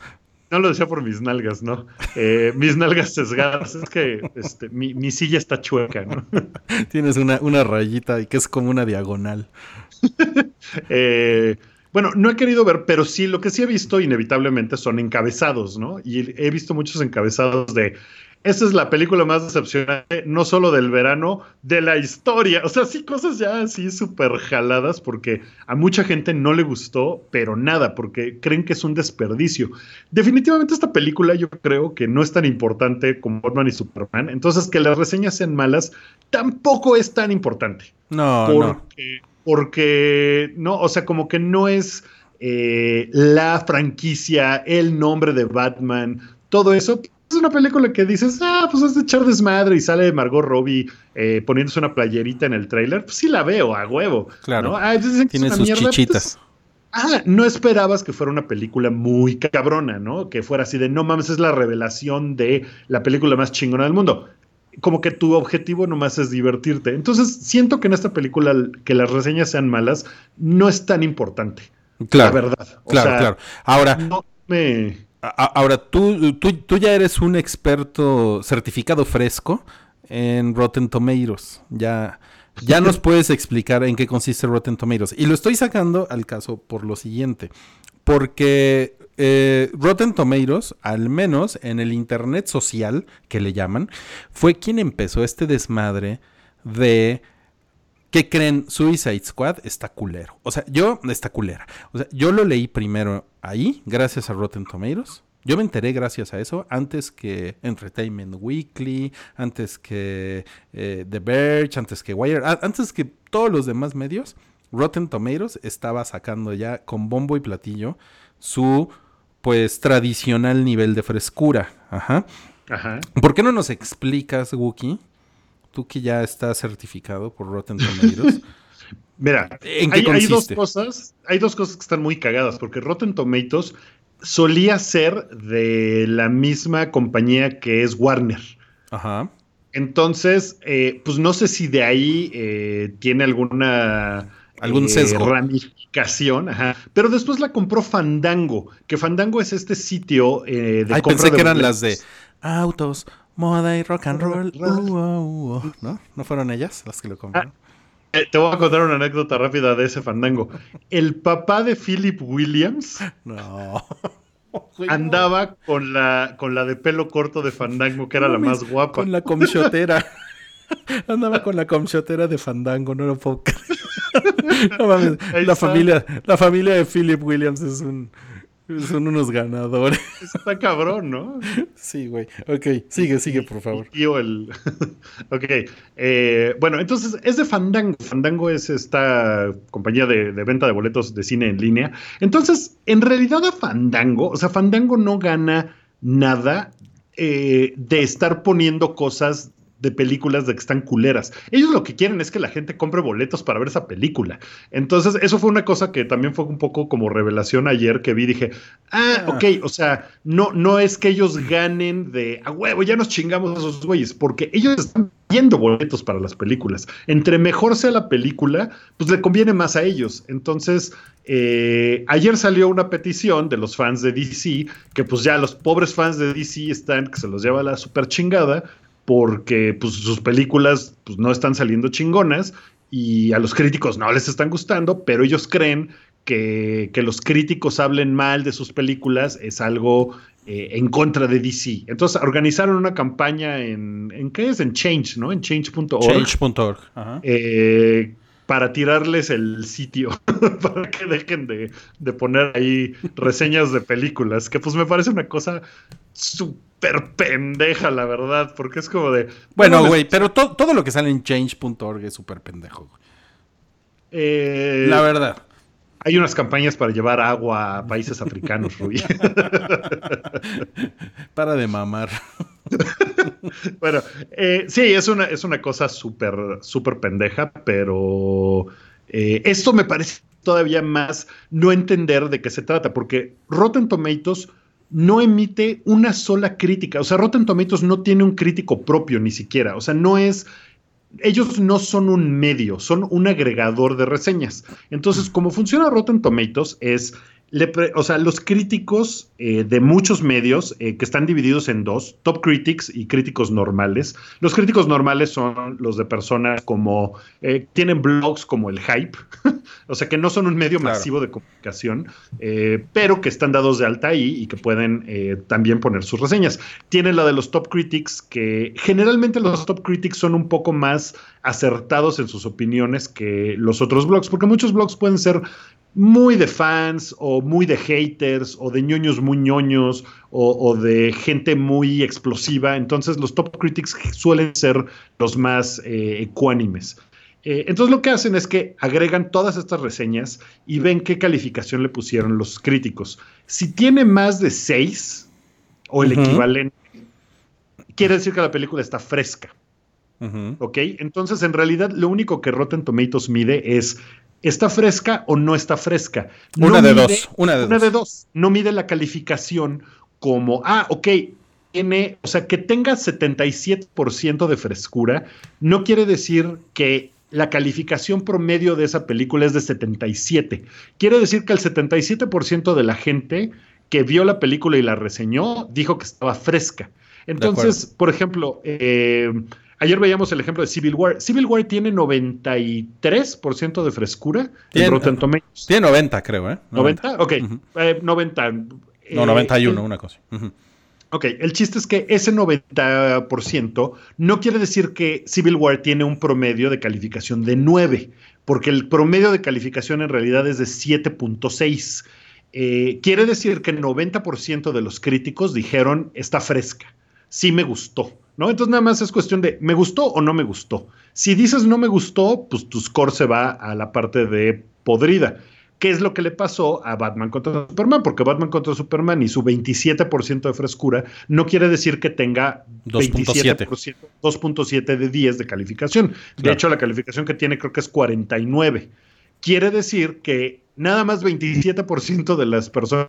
No lo decía por mis nalgas, ¿no? Eh, mis nalgas sesgadas. Es que este, mi, silla está chueca, ¿no? Tienes una, una rayita y que es como una diagonal. eh, bueno, no he querido ver, pero sí, lo que sí he visto inevitablemente son encabezados, ¿no? Y he visto muchos encabezados de, esta es la película más decepcionante, no solo del verano, de la historia. O sea, sí, cosas ya así súper jaladas porque a mucha gente no le gustó, pero nada, porque creen que es un desperdicio. Definitivamente esta película yo creo que no es tan importante como Batman y Superman. Entonces, que las reseñas sean malas tampoco es tan importante. No, porque, no porque no, o sea, como que no es eh, la franquicia, el nombre de Batman, todo eso. Es una película que dices, ah, pues es de echar desmadre y sale Margot Robbie eh, poniéndose una playerita en el tráiler. Pues sí la veo, a huevo. Claro. Ah, Tiene sus pues, chichitas. ah, no esperabas que fuera una película muy cabrona, ¿no? Que fuera así de, no mames, es la revelación de la película más chingona del mundo como que tu objetivo nomás es divertirte. Entonces, siento que en esta película que las reseñas sean malas no es tan importante. Claro. La verdad. claro, claro. Ahora, ahora tú, tú, tú, ya eres un experto certificado fresco en Rotten Tomatoes. Ya, ya nos puedes explicar en qué consiste Rotten Tomatoes. Y lo estoy sacando al caso por lo siguiente. Porque eh, Rotten Tomatoes, al menos en el Internet social, que le llaman, fue quien empezó este desmadre de que creen Suicide Squad está culero. O sea, yo, está culera. O sea, yo lo leí primero ahí, gracias a Rotten Tomatoes. Yo me enteré gracias a eso, antes que Entertainment Weekly, antes que eh, The Verge, antes que Wire, antes que todos los demás medios. Rotten Tomatoes estaba sacando ya con bombo y platillo su pues tradicional nivel de frescura. Ajá. Ajá. ¿Por qué no nos explicas, Wookie? Tú que ya estás certificado por Rotten Tomatoes. Mira, hay, dos cosas, hay dos cosas que están muy cagadas, porque Rotten Tomatoes solía ser de la misma compañía que es Warner. Ajá. Entonces, eh, pues no sé si de ahí eh, tiene alguna algún eh, ramificación, ajá. Pero después la compró Fandango, que Fandango es este sitio eh, de Ay, pensé que eran las de autos, moda y rock and roll. Uh, uh, uh, ¿No? ¿No fueron ellas las que lo compraron? Ah, eh, te voy a contar una anécdota rápida de ese Fandango. El papá de Philip Williams. No. andaba con la, con la de pelo corto de Fandango, que era la más guapa. Con la comchotera. Andaba con la comchotera de Fandango, no lo puedo la, familia, la familia de Philip Williams es un, son unos ganadores. Está cabrón, ¿no? Sí, güey. Ok, sigue, sigue, por favor. Tío, el. ok. Eh, bueno, entonces es de Fandango. Fandango es esta compañía de, venta de boletos de cine en línea. Entonces, en realidad, a Fandango, o sea, Fandango no gana nada eh, de estar poniendo cosas de películas de que están culeras. Ellos lo que quieren es que la gente compre boletos para ver esa película. Entonces, eso fue una cosa que también fue un poco como revelación ayer que vi. Dije, ah, ah. ok, o sea, no, no es que ellos ganen de a huevo, ya nos chingamos a esos güeyes, porque ellos están viendo boletos para las películas. Entre mejor sea la película, pues le conviene más a ellos. Entonces, eh, ayer salió una petición de los fans de DC, que pues ya los pobres fans de DC están, que se los lleva la super chingada, porque pues, sus películas pues, no están saliendo chingonas y a los críticos no les están gustando, pero ellos creen que, los críticos hablen mal de sus películas es algo eh, en contra de DC. Entonces organizaron una campaña en, ¿en qué es? En Change, ¿no? En change.org. Change.org. Eh, para tirarles el sitio, para que dejen de, de, poner ahí reseñas de películas, que pues me parece una cosa súper pendeja, la verdad, porque es como de... Bueno, güey, pero todo lo que sale en change.org es súper pendejo. Eh, la verdad. Hay unas campañas para llevar agua a países africanos, Rubí. para de mamar. bueno, eh, sí, es una, es una cosa súper, súper pendeja, pero eh, esto me parece todavía más no entender de qué se trata, porque Rotten Tomatoes no emite una sola crítica. O sea, Rotten Tomatoes no tiene un crítico propio ni siquiera. O sea, no es ellos no son un medio, son un agregador de reseñas. Entonces, como funciona Rotten Tomatoes es o sea, los críticos eh, de muchos medios eh, que están divididos en dos, top critics y críticos normales. Los críticos normales son los de personas como, eh, tienen blogs como el Hype, o sea, que no son un medio masivo de comunicación, pero que están dados de alta ahí y que pueden también poner sus reseñas. Tienen la de los top critics, que generalmente los top critics son un poco más acertados en sus opiniones que los otros blogs, porque muchos blogs pueden ser muy de fans o muy de haters o de ñoños muy ñoños o, de gente muy explosiva. Entonces los top critics suelen ser los más eh, ecuánimes. Eh, entonces lo que hacen es que agregan todas estas reseñas y ven qué calificación le pusieron los críticos. Si tiene más de 6 o el equivalente, quiere decir que la película está fresca. ¿Ok? Entonces, en realidad, lo único que Rotten Tomatoes mide es ¿Está fresca o no está fresca? una de dos. Una, de, dos. de dos. No mide la calificación como, ah, ok, tiene, o sea, que tenga 77% de frescura, no quiere decir que la calificación promedio de esa película es de 77. Quiere decir que el 77% de la gente que vio la película y la reseñó dijo que estaba fresca. Entonces, por ejemplo, eh, Ayer veíamos el ejemplo de Civil War. Civil War tiene 93% de frescura tiene, en Rotten Tomatoes. Tiene 90, creo, ¿eh? 90, ok. 90. Eh, no, 91, eh, una cosa. Ok, el chiste es que ese 90% no quiere decir que Civil War tiene un promedio de calificación de 9, porque el promedio de calificación en realidad es de 7.6. Eh, quiere decir que el 90% de los críticos dijeron está fresca, sí me gustó. ¿no? Entonces nada más es cuestión de, ¿me gustó o no me gustó? Si dices no me gustó, pues tu score se va a la parte de podrida. ¿Qué es lo que le pasó a Batman contra Superman? Porque Batman contra Superman y su 27% de frescura no quiere decir que tenga 2.7 de 10 de calificación. De hecho, la calificación que tiene creo que es 49. Quiere decir que nada más 27% de las personas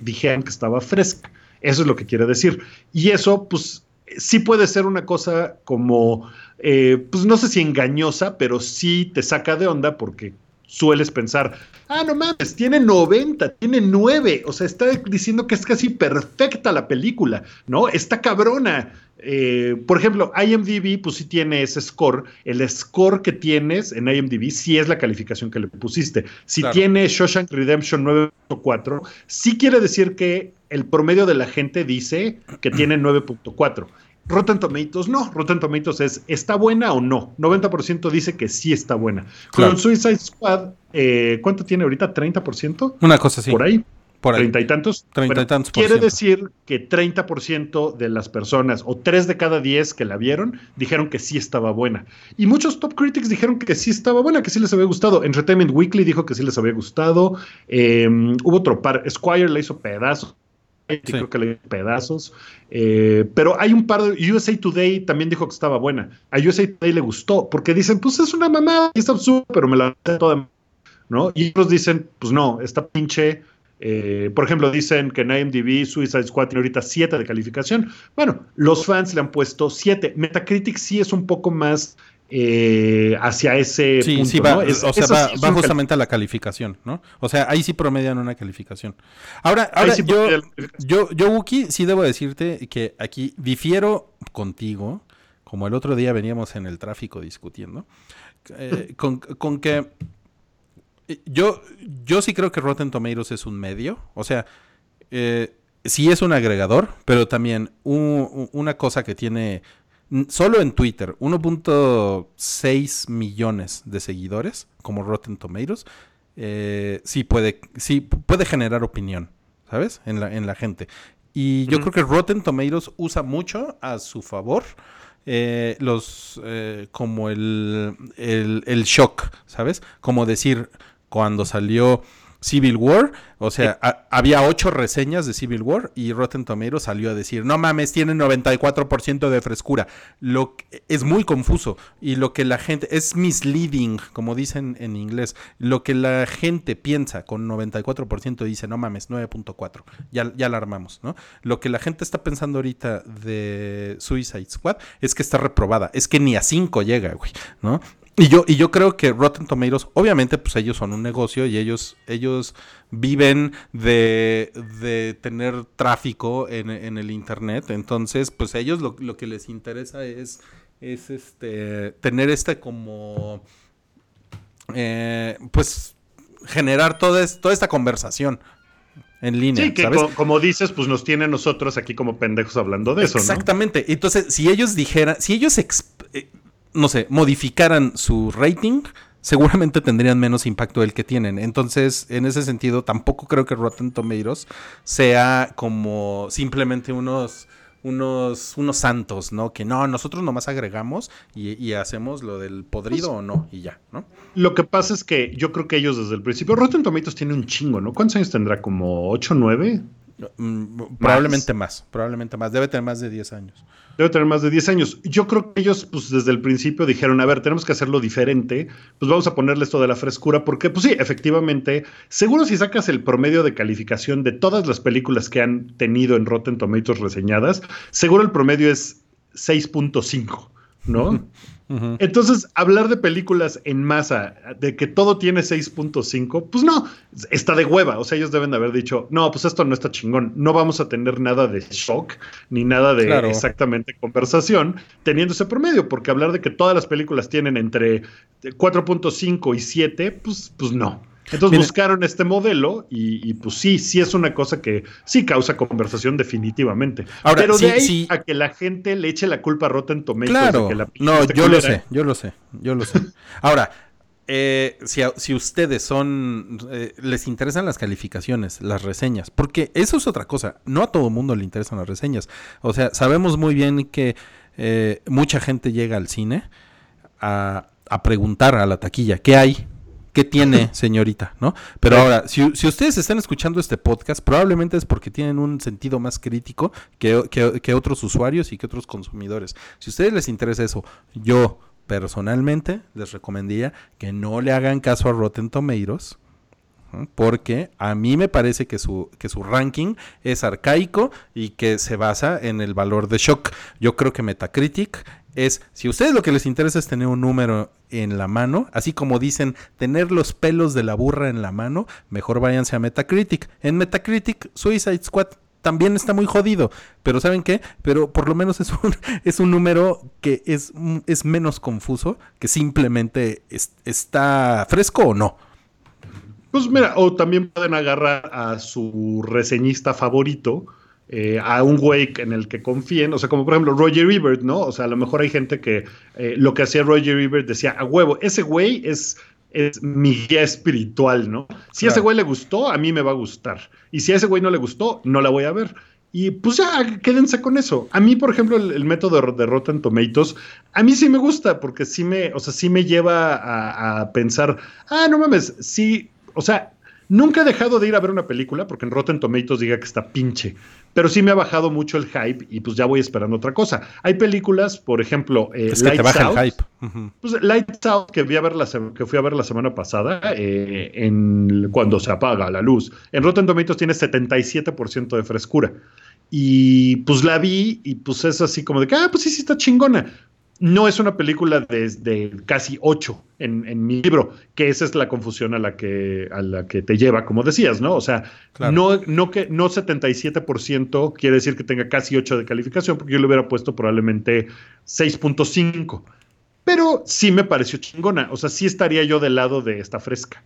dijeron que estaba fresca. Eso es lo que quiere decir. Y eso, pues, sí puede ser una cosa como, eh, pues no sé si engañosa, pero sí te saca de onda porque sueles pensar, ah, no mames, tiene 90, tiene 9, o sea, está diciendo que es casi perfecta la película, ¿no? Está cabrona. Eh, por ejemplo, IMDb, pues sí tiene ese score. El score que tienes en IMDb sí es la calificación que le pusiste. Si tiene Shawshank Redemption 9.4, sí quiere decir que el promedio de la gente dice que tiene 9.4. Rotten Tomatoes no, Rotten Tomatoes es ¿está buena o no? 90% dice que sí está buena. Con Suicide Squad, eh, ¿cuánto tiene ahorita? ¿30%? Una cosa así. Por ahí. Por ahí. ¿Treinta y tantos? Treinta y tantos. quiere decir que 30% de las personas, o 3 de cada 10 que la vieron, dijeron que sí estaba buena. Y muchos top critics dijeron que sí estaba buena, que sí les había gustado. Entertainment Weekly dijo que sí les había gustado. Eh, hubo otro par. Squire le hizo pedazos creo que le pedazos. Eh, pero hay un par de. USA Today también dijo que estaba buena. A USA Today le gustó, porque dicen, pues es una mamá y está absurdo, pero me la toda. ¿No? Y otros dicen, pues no, está pinche. Eh, por ejemplo, dicen que en IMDb Suicide Squad tiene ahorita 7 de calificación. Bueno, los fans le han puesto 7. Metacritic sí es un poco más eh, hacia ese sí, punto. Sí, va, o sea, va, justamente a la calificación, ¿no? O sea, ahí sí promedian una calificación. Ahora, ahora yo, yo, yo, Wookie, sí debo decirte que aquí difiero contigo, como el otro día veníamos en el tráfico discutiendo, eh, con, que eh, yo, yo sí creo que Rotten Tomatoes es un medio, o sea, sí es un agregador, pero también una cosa que tiene Solo en Twitter, 1.6 millones de seguidores, como Rotten Tomatoes, eh, sí, puede, sí puede generar opinión, ¿sabes? En la, en la gente. Y yo creo que Rotten Tomatoes usa mucho a su favor eh, los eh, como el, el, el, shock, ¿sabes? Como decir, cuando salió Civil War, o sea, había ocho reseñas de Civil War y Rotten Tomatoes salió a decir, no mames, tiene 94% de frescura. Lo es muy confuso y lo que la gente, es misleading, como dicen en inglés, lo que la gente piensa con 94% dice, no mames, 9.4, ya, ya la armamos, ¿no? Lo que la gente está pensando ahorita de Suicide Squad es que está reprobada, es que ni a 5 llega, güey, ¿no? Y yo, y yo creo que Rotten Tomatoes, obviamente, pues ellos son un negocio y ellos, ellos viven de, de tener tráfico en, el internet. Entonces, pues a ellos lo, que les interesa es, es este tener este como eh, pues generar toda, toda esta conversación en línea. Sí, que como dices, pues nos tiene nosotros aquí como pendejos hablando de eso. Exactamente. Entonces, si ellos dijeran, si ellos eh, no sé, modificaran su rating, seguramente tendrían menos impacto del que tienen. Entonces, en ese sentido, tampoco creo que Rotten Tomatoes sea como simplemente unos unos, unos santos, ¿no? Que no, nosotros nomás agregamos y, hacemos lo del podrido pues o no, y ya, ¿no? Lo que pasa es que yo creo que ellos desde el principio, Rotten Tomatoes tiene un chingo, ¿no? ¿Cuántos años tendrá? ¿Como 8 o 9? Probablemente más, probablemente más. Debe tener más de 10 años. Debe tener más de 10 años. Yo creo que ellos, pues desde el principio dijeron, a ver, tenemos que hacerlo diferente, pues vamos a ponerle esto de la frescura, porque, pues sí, efectivamente, seguro si sacas el promedio de calificación de todas las películas que han tenido en Rotten Tomatoes reseñadas, seguro el promedio es 6.5, ¿no? Entonces, hablar de películas en masa, de que todo tiene 6.5, pues no, está de hueva. O sea, ellos deben de haber dicho, no, pues esto no está chingón. No vamos a tener nada de shock ni nada de exactamente conversación teniendo ese promedio, porque hablar de que todas las películas tienen entre 4.5 y 7, pues, pues no. Entonces buscaron este modelo y, pues sí, sí es una cosa que sí causa conversación definitivamente. Pero de ahí a que la gente le eche la culpa a Rotten Tomatoes. Claro, no, yo lo sé, yo lo sé, yo lo sé. Ahora, eh, si, ustedes son, eh, les interesan las calificaciones, las reseñas, porque eso es otra cosa, no a todo mundo le interesan las reseñas. O sea, sabemos muy bien que eh, mucha gente llega al cine a, a preguntar a la taquilla, ¿qué hay? ¿Qué tiene, señorita? ¿No? Pero ahora, si, ustedes están escuchando este podcast, probablemente es porque tienen un sentido más crítico que, otros usuarios y que otros consumidores. Si a ustedes les interesa eso, yo personalmente les recomendaría que no le hagan caso a Rotten Tomatoes. Porque a mí me parece que su, que su ranking es arcaico y que se basa en el valor de shock. Yo creo que Metacritic es, si a ustedes lo que les interesa es tener un número en la mano, así como dicen tener los pelos de la burra en la mano, mejor váyanse a Metacritic. En Metacritic, Suicide Squad también está muy jodido, pero ¿saben qué? Pero por lo menos es un, es un número que es, es menos confuso, que simplemente está fresco o no. Pues mira, o también pueden agarrar a su reseñista favorito, eh, a un güey en el que confíen, o sea, como por ejemplo Roger Ebert, ¿no? O sea, a lo mejor hay gente que eh, lo que hacía Roger Ebert decía, a huevo, ese güey es, es mi guía espiritual, ¿no? Si a ese güey le gustó, a mí me va a gustar. Y si a ese güey no le gustó, no la voy a ver. Y pues ya, quédense con eso. A mí, por ejemplo, el, método de Rotten Tomatoes, a mí sí me gusta, porque sí me, o sea, sí me lleva a, a pensar, ah, no mames, sí, o sea, Nunca he dejado de ir a ver una película porque en Rotten Tomatoes diga que está pinche, pero sí me ha bajado mucho el hype y pues ya voy esperando otra cosa. Hay películas, por ejemplo, eh, es que te baja el hype. Pues Lights Out que, a ver la que fui a ver la semana pasada, eh, en, cuando se apaga la luz. En Rotten Tomatoes tiene 77% de frescura. Y pues la vi y pues es así como de que, ah, pues sí, sí está chingona no es una película de, casi ocho en, mi libro, que esa es la confusión a la que, a la que te lleva, como decías, ¿no? O sea, no, no, que, no 77% quiere decir que tenga casi 8 de calificación, porque yo le hubiera puesto probablemente 6.5. Pero sí me pareció chingona, o sea, sí estaría yo del lado de esta fresca.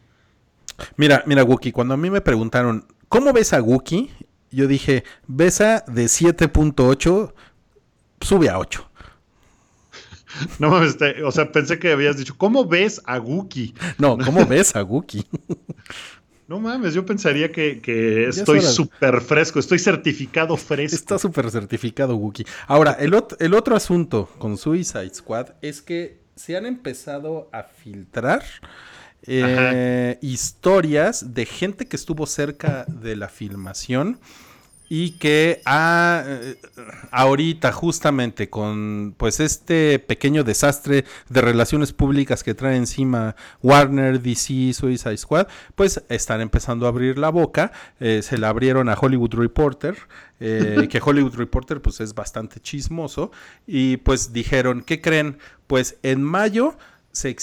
Mira, mira, Wookie, cuando a mí me preguntaron, ¿cómo ves a Wookie? Yo dije, besa de 7.8, sube a 8. No mames, o sea, pensé que habías dicho, ¿cómo ves a Guki? No, ¿cómo ves a Guki? No mames, yo pensaría que, estoy súper fresco, estoy certificado fresco. Está súper certificado, Wookie. Ahora, el, el otro asunto con Suicide Squad es que se han empezado a filtrar eh, historias de gente que estuvo cerca de la filmación y que ha, eh, ahorita justamente con pues este pequeño desastre de relaciones públicas que trae encima Warner, DC, Suicide Squad, pues están empezando a abrir la boca, eh, se la abrieron a Hollywood Reporter, eh, que Hollywood Reporter pues es bastante chismoso. Y pues dijeron, ¿qué creen? Pues en mayo se,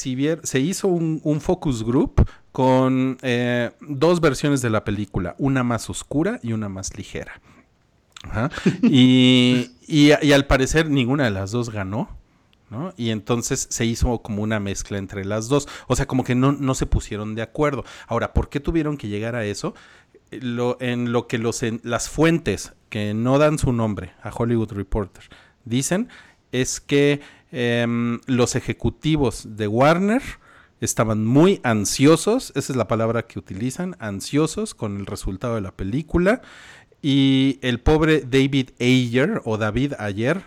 se hizo un, un focus group con eh, dos versiones de la película, una más oscura y una más ligera. Y, y, al parecer ninguna de las dos ganó. ¿no? Y entonces se hizo como una mezcla entre las dos. O sea, como que no, no se pusieron de acuerdo. Ahora, ¿por qué tuvieron que llegar a eso? Lo, en lo que los, en, las fuentes que no dan su nombre a Hollywood Reporter dicen es que eh, los ejecutivos de Warner estaban muy ansiosos, esa es la palabra que utilizan, ansiosos con el resultado de la película. Y el pobre David Ayer, o David Ayer,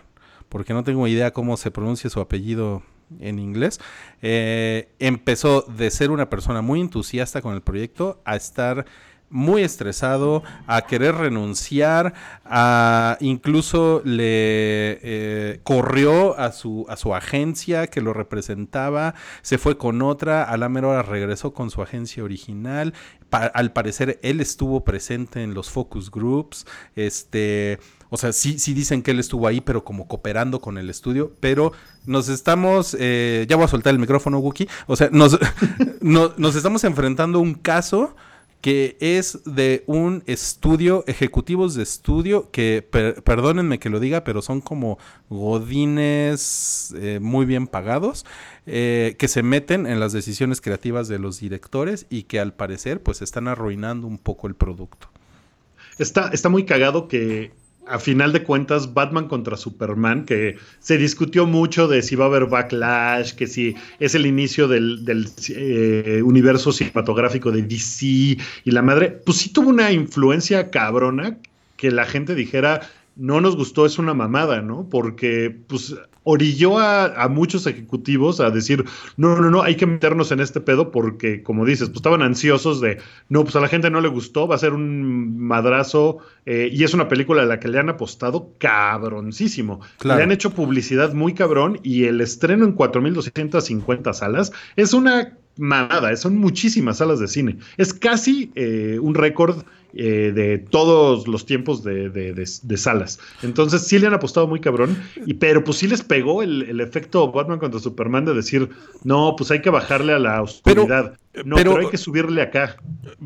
porque no tengo idea cómo se pronuncia su apellido en inglés, eh, empezó de ser una persona muy entusiasta con el proyecto a estar muy estresado, a querer renunciar, a incluso le eh, corrió a su, a su agencia que lo representaba, se fue con otra, a la regresó con su agencia original. al parecer él estuvo presente en los focus groups, este, o sea, sí, sí dicen que él estuvo ahí, pero como cooperando con el estudio, pero nos estamos, eh, ya voy a soltar el micrófono, Wookie, o sea, nos, nos estamos enfrentando a un caso que es de un estudio, ejecutivos de estudio, que perdónenme que lo diga, pero son como godines eh, muy bien pagados, eh, que se meten en las decisiones creativas de los directores y que al parecer pues están arruinando un poco el producto. Está, está muy cagado que a final de cuentas, Batman contra Superman, que se discutió mucho de si va a haber backlash, que si es el inicio del, eh, universo cinematográfico de DC y la madre, pues sí tuvo una influencia cabrona que la gente dijera, no nos gustó, es una mamada, ¿no? Porque, pues, orilló a, muchos ejecutivos a decir, no, no, no, hay que meternos en este pedo porque, como dices, pues estaban ansiosos de, no, pues a la gente no le gustó, va a ser un madrazo eh, y es una película a la que le han apostado cabroncísimo. Le han hecho publicidad muy cabrón y el estreno en 4.250 salas es una manada, son muchísimas salas de cine. Es casi eh, un récord eh, de todos los tiempos de, salas. Entonces sí le han apostado muy cabrón, y, pero pues sí les pegó el, efecto Batman contra Superman de decir, no, pues hay que bajarle a la oscuridad. no, pero, hay que subirle acá.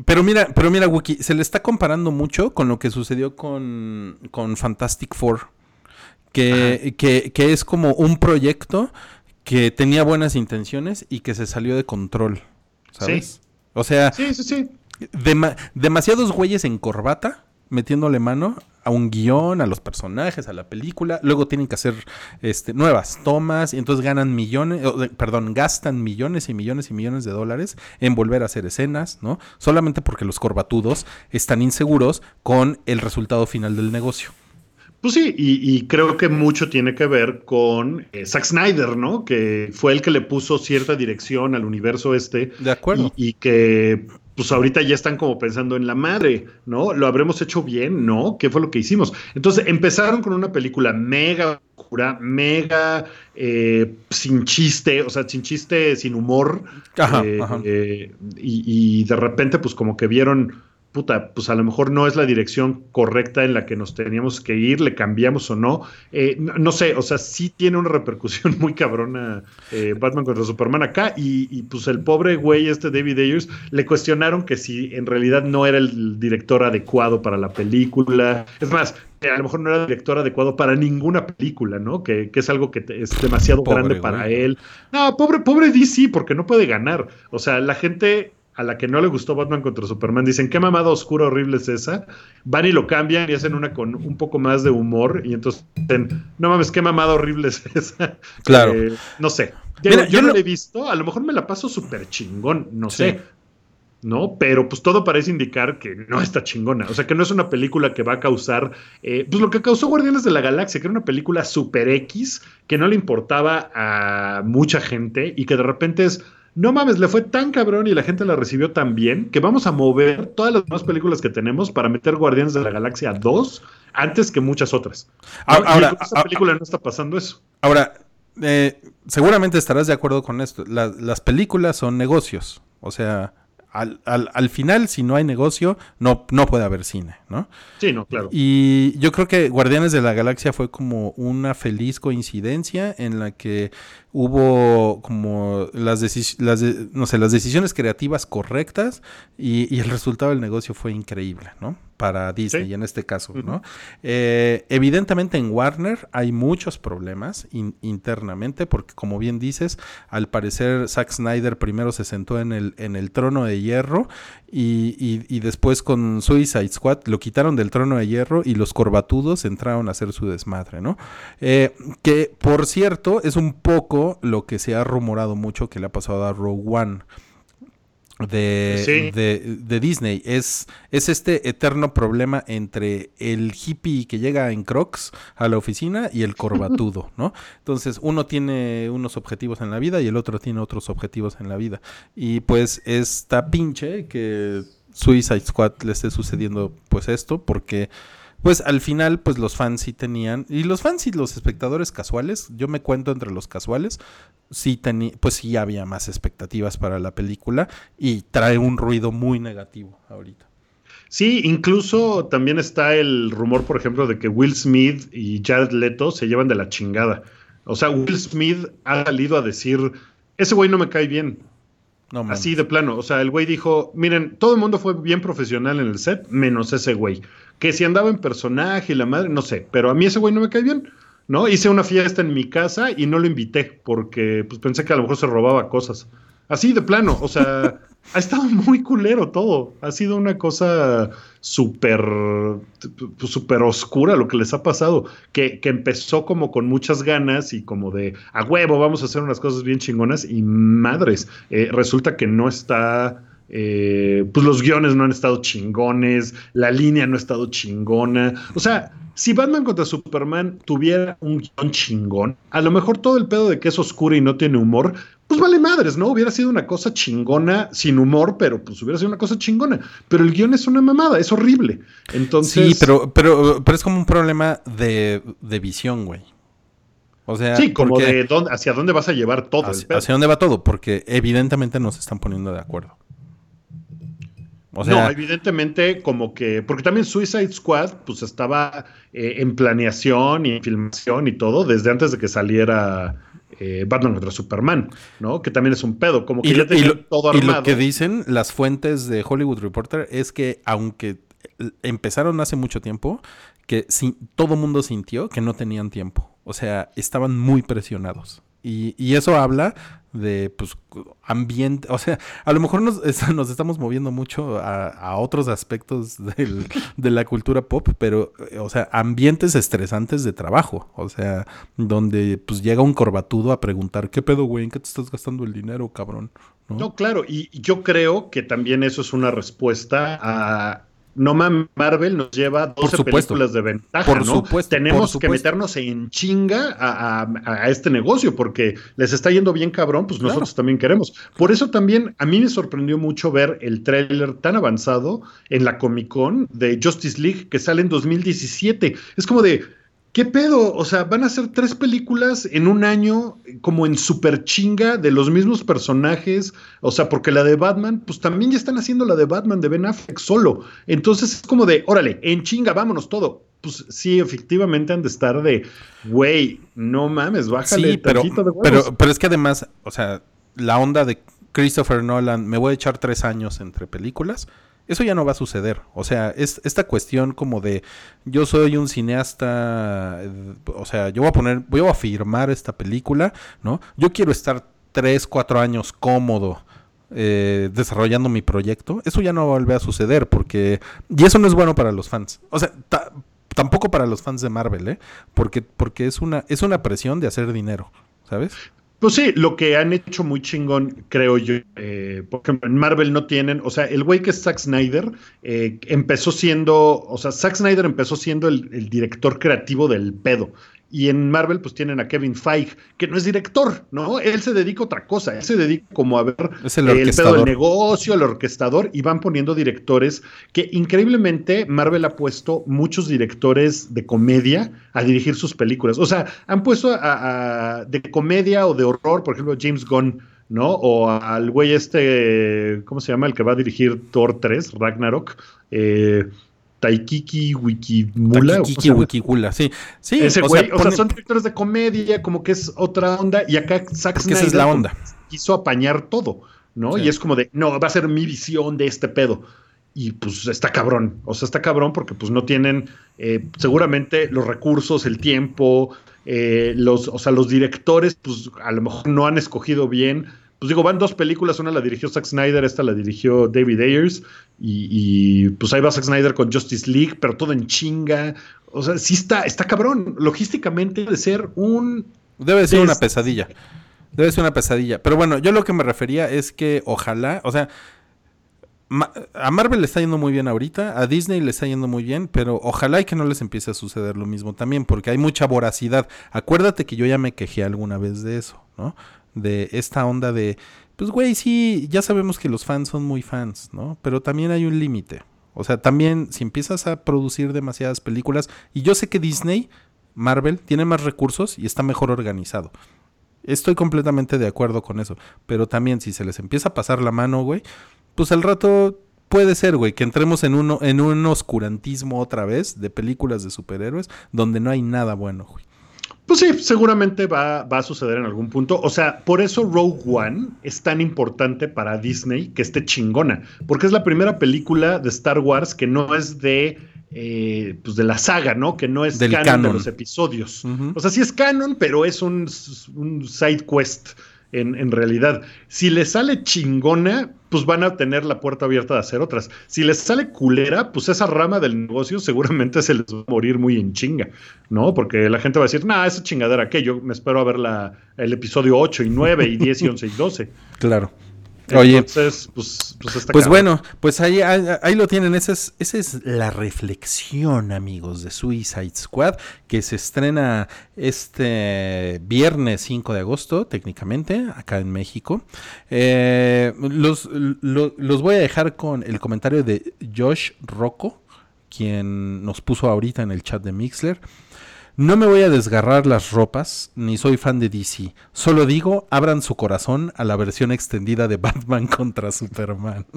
Pero mira, pero mira, Wookie, se le está comparando mucho con lo que sucedió con, con Fantastic Four. Que, que, que es como un proyecto que tenía buenas intenciones y que se salió de control. ¿Sabes? O sea, sí, sí, sí demasiados güeyes en corbata metiéndole mano a un guion, a los personajes, a la película. Luego tienen que hacer este, nuevas tomas y entonces ganan millones, perdón, gastan millones y millones y millones de dólares en volver a hacer escenas, ¿no? Solamente porque los corbatudos están inseguros con el resultado final del negocio. Pues sí, y, creo que mucho tiene que ver con eh, Zack Snyder, ¿no? Que fue el que le puso cierta dirección al universo este. De acuerdo. y que pues ahorita ya están como pensando en la madre, ¿no? ¿Lo habremos hecho bien? ¿No? ¿Qué fue lo que hicimos? Entonces empezaron con una película mega oscura, mega eh, sin chiste, o sea, sin chiste, sin humor. Ajá, eh, eh, y, y, de repente, pues como que vieron puta, pues a lo mejor no es la dirección correcta en la que nos teníamos que ir, le cambiamos o no. Eh, no, sé, o sea, sí tiene una repercusión muy cabrona eh, Batman contra Superman acá y, pues el pobre güey este David Ayers le cuestionaron que si en realidad no era el director adecuado para la película. Es más, a lo mejor no era el director adecuado para ninguna película, ¿no? Que, es algo que es demasiado grande para él. No, pobre, pobre DC, porque no puede ganar. O sea, la gente a la que no le gustó Batman contra Superman, dicen, qué mamada oscura horrible es esa. Van y lo cambian y hacen una con un poco más de humor y entonces dicen, no mames, qué mamada horrible es esa. Claro. Eh, no sé. yo, no lo he visto, a lo mejor me la paso súper chingón, no sé. ¿no? Pero pues todo parece indicar que no está chingona. O sea, que no es una película que va a causar, eh, pues lo que causó Guardianes de la Galaxia, que era una película super X, que no le importaba a mucha gente y que de repente es, no mames, le fue tan cabrón y la gente la recibió tan bien que vamos a mover todas las demás películas que tenemos para meter Guardianes de la Galaxia 2 antes que muchas otras. Ahora, esta película no está pasando eso. Ahora, eh, seguramente estarás de acuerdo con esto. las películas son negocios. O sea, al, al, final, si no hay negocio, no, no puede haber cine, ¿no? Sí, no, claro. Y yo creo que Guardianes de la Galaxia fue como una feliz coincidencia en la que hubo como las, las, no sé, las decisiones creativas correctas y, y el resultado del negocio fue increíble, ¿no? para Disney en este caso, ¿no? Eh, evidentemente en Warner hay muchos problemas internamente porque como bien dices, al parecer Zack Snyder primero se sentó en el, en el trono de hierro y, después con Suicide Squad lo quitaron del trono de hierro y los corbatudos entraron a hacer su desmadre, ¿no? Eh, que por cierto es un poco lo que se ha rumorado mucho que le ha pasado a Rogue One de, de, Disney. Es, es este eterno problema entre el hippie que llega en Crocs a la oficina y el corbatudo, ¿no? Entonces, uno tiene unos objetivos en la vida y el otro tiene otros objetivos en la vida. Y pues está pinche que Suicide Squad le esté sucediendo pues esto, porque pues al final, pues los fans sí tenían, y los fans y los espectadores casuales, yo me cuento entre los casuales, sí tenía, pues sí había más expectativas para la película y trae un ruido muy negativo ahorita. Sí, incluso también está el rumor, por ejemplo, de que Will Smith y Jared Leto se llevan de la chingada. O sea, Will Smith ha salido a decir, ese güey no me cae bien. No, Así de plano. O sea, el güey dijo, miren, todo el mundo fue bien profesional en el set, menos ese güey. Que si andaba en personaje y la madre, no sé, pero a mí ese güey no me cae bien. ¿no? Hice una fiesta en mi casa y no lo invité porque pues, pensé que a lo mejor se robaba cosas. Así de plano, o sea, ha estado muy culero todo. Ha sido una cosa súper, pues, súper oscura lo que les ha pasado, que, que, empezó como con muchas ganas y como de, a huevo, vamos a hacer unas cosas bien chingonas y madres, eh, resulta que no está... Eh, pues los guiones no han estado chingones, la línea no ha estado chingona. O sea, si Batman contra Superman tuviera un guion chingón, a lo mejor todo el pedo de que es oscuro y no tiene humor, pues vale madres, ¿no? Hubiera sido una cosa chingona, sin humor, pero pues hubiera sido una cosa chingona. Pero el guion es una mamada, es horrible. Entonces. Sí, pero, pero, pero es como un problema de, visión, güey. O sea, sí, como de dónde, hacia dónde vas a llevar todo. hacia dónde va todo, porque evidentemente no se están poniendo de acuerdo no, evidentemente como que, porque también Suicide Squad pues estaba eh, en planeación y en filmación y todo desde antes de que saliera eh, Batman contra Superman, ¿no? Que también es un pedo, como que ya tenía todo armado. Y lo que dicen las fuentes de Hollywood Reporter es que aunque empezaron hace mucho tiempo, que todo mundo sintió que no tenían tiempo. O sea, estaban muy presionados. Y, y, eso habla de pues ambiente, o sea, a lo mejor nos, nos estamos moviendo mucho a, otros aspectos de la cultura pop, pero, eh, o sea, ambientes estresantes de trabajo, o sea, donde pues llega un corbatudo a preguntar, ¿qué pedo, güey? ¿En qué te estás gastando el dinero, cabrón? no claro, y yo creo que también eso es una respuesta a no Marvel nos lleva 12 películas de ventaja, por ¿no? Supuesto, Tenemos que meternos en chinga a, este negocio porque les está yendo bien cabrón, pues nosotros también queremos. Por eso también a mí me sorprendió mucho ver el tráiler tan avanzado en la Comic Con de Justice League que sale en 2017. Es como de, ¿Qué pedo? O sea, van a ser tres películas en un año como en super chinga de los mismos personajes. O sea, porque la de Batman, pues también ya están haciendo la de Batman de Ben Affleck solo. Entonces es como de, órale, en chinga, vámonos todo. Pues sí, efectivamente han de estar de, güey, no mames, bájale sí, pero, de Pero, pero es que además, o sea, la onda de Christopher Nolan, me voy a echar tres años entre películas eso ya no va a suceder. O sea, es esta cuestión como de yo soy un cineasta, o sea, yo voy a poner, voy a afirmar esta película, ¿no? Yo quiero estar tres, cuatro años cómodo. Eh, desarrollando mi proyecto, eso ya no va a volver a suceder porque y eso no es bueno para los fans. O sea, tampoco para los fans de Marvel, ¿eh? Porque porque es una es una presión de hacer dinero, ¿sabes? Pues sí, lo que han hecho muy chingón, creo yo, eh, por ejemplo, en Marvel no tienen, o sea, el güey que es Zack Snyder eh, empezó siendo, o sea, Zack Snyder empezó siendo el, director creativo del pedo. Y en Marvel, pues tienen a Kevin Feige, que no es director, ¿no? Él se dedica a otra cosa, él se dedica como a ver el, pedo del negocio, el orquestador, y van poniendo directores que increíblemente Marvel ha puesto muchos directores de comedia a dirigir sus películas. O sea, han puesto a, de comedia o de horror, por ejemplo, James Gunn. ¿no? O al güey este, ¿cómo se llama? El que va a dirigir Thor 3, Ragnarok. Eh, Taikiki Wikimula. Taikiki Wikimula, sí. sí. Ese güey, o sea, son directores de comedia, como que es otra onda, y acá Zack Snyder esa es la onda. quiso apañar todo, ¿no? Y es como de, no, va a ser mi visión de este pedo. Y pues está cabrón, o sea, está cabrón porque pues no tienen eh, seguramente los recursos, el tiempo, eh, los, o sea, los directores, pues a lo mejor no han escogido bien pues digo, van dos películas, una la dirigió Zack Snyder, esta la dirigió David Ayers, y, pues ahí va Zack Snyder con Justice League, pero todo en chinga. O sea, sí está, está cabrón. Logísticamente de ser un... Debe ser una pesadilla. Debe ser una pesadilla. Pero bueno, yo lo que me refería es que ojalá, o sea, a Marvel le está yendo muy bien ahorita, a Disney le está yendo muy bien, pero ojalá y que no les empiece a suceder lo mismo también, porque hay mucha voracidad. Acuérdate que yo ya me quejé alguna vez de eso, ¿no? De esta onda de, pues güey, sí, ya sabemos que los fans son muy fans, ¿no? Pero también hay un límite. O sea, también si empiezas a producir demasiadas películas, y yo sé que Disney, Marvel, tiene más recursos y está mejor organizado. Estoy completamente de acuerdo con eso. Pero también si se les empieza a pasar la mano, güey, pues al rato puede ser, güey, que entremos en, uno, en un oscurantismo otra vez de películas de superhéroes donde no hay nada bueno, güey. Pues sí, seguramente va, a suceder en algún punto. O sea, por eso Rogue One es tan importante para Disney que esté chingona, porque es la primera película de Star Wars que no es de, eh, pues de la saga, ¿no? Que no es canon, de los episodios. O sea, sí es canon, pero es un, un side quest en, realidad. Si les sale chingona, pues van a tener la puerta abierta de hacer otras. Si les sale culera, pues esa rama del negocio seguramente se les va a morir muy en chinga, ¿no? Porque la gente va a decir, nah, esa chingadera que yo me espero a ver la, el episodio 8 y 9 y 10 y 11 y 12. Claro. Oye, Entonces, pues, pues, pues bueno, pues ahí, ahí, lo tienen. Esa es, esa es la reflexión, amigos, de Suicide Squad, que se estrena este viernes 5 de agosto, técnicamente, acá en México. Eh, los, los voy a dejar con el comentario de Josh Rocco, quien nos puso ahorita en el chat de Mixler. No me voy a desgarrar las ropas, ni soy fan de DC. Solo digo, abran su corazón a la versión extendida de Batman contra Superman.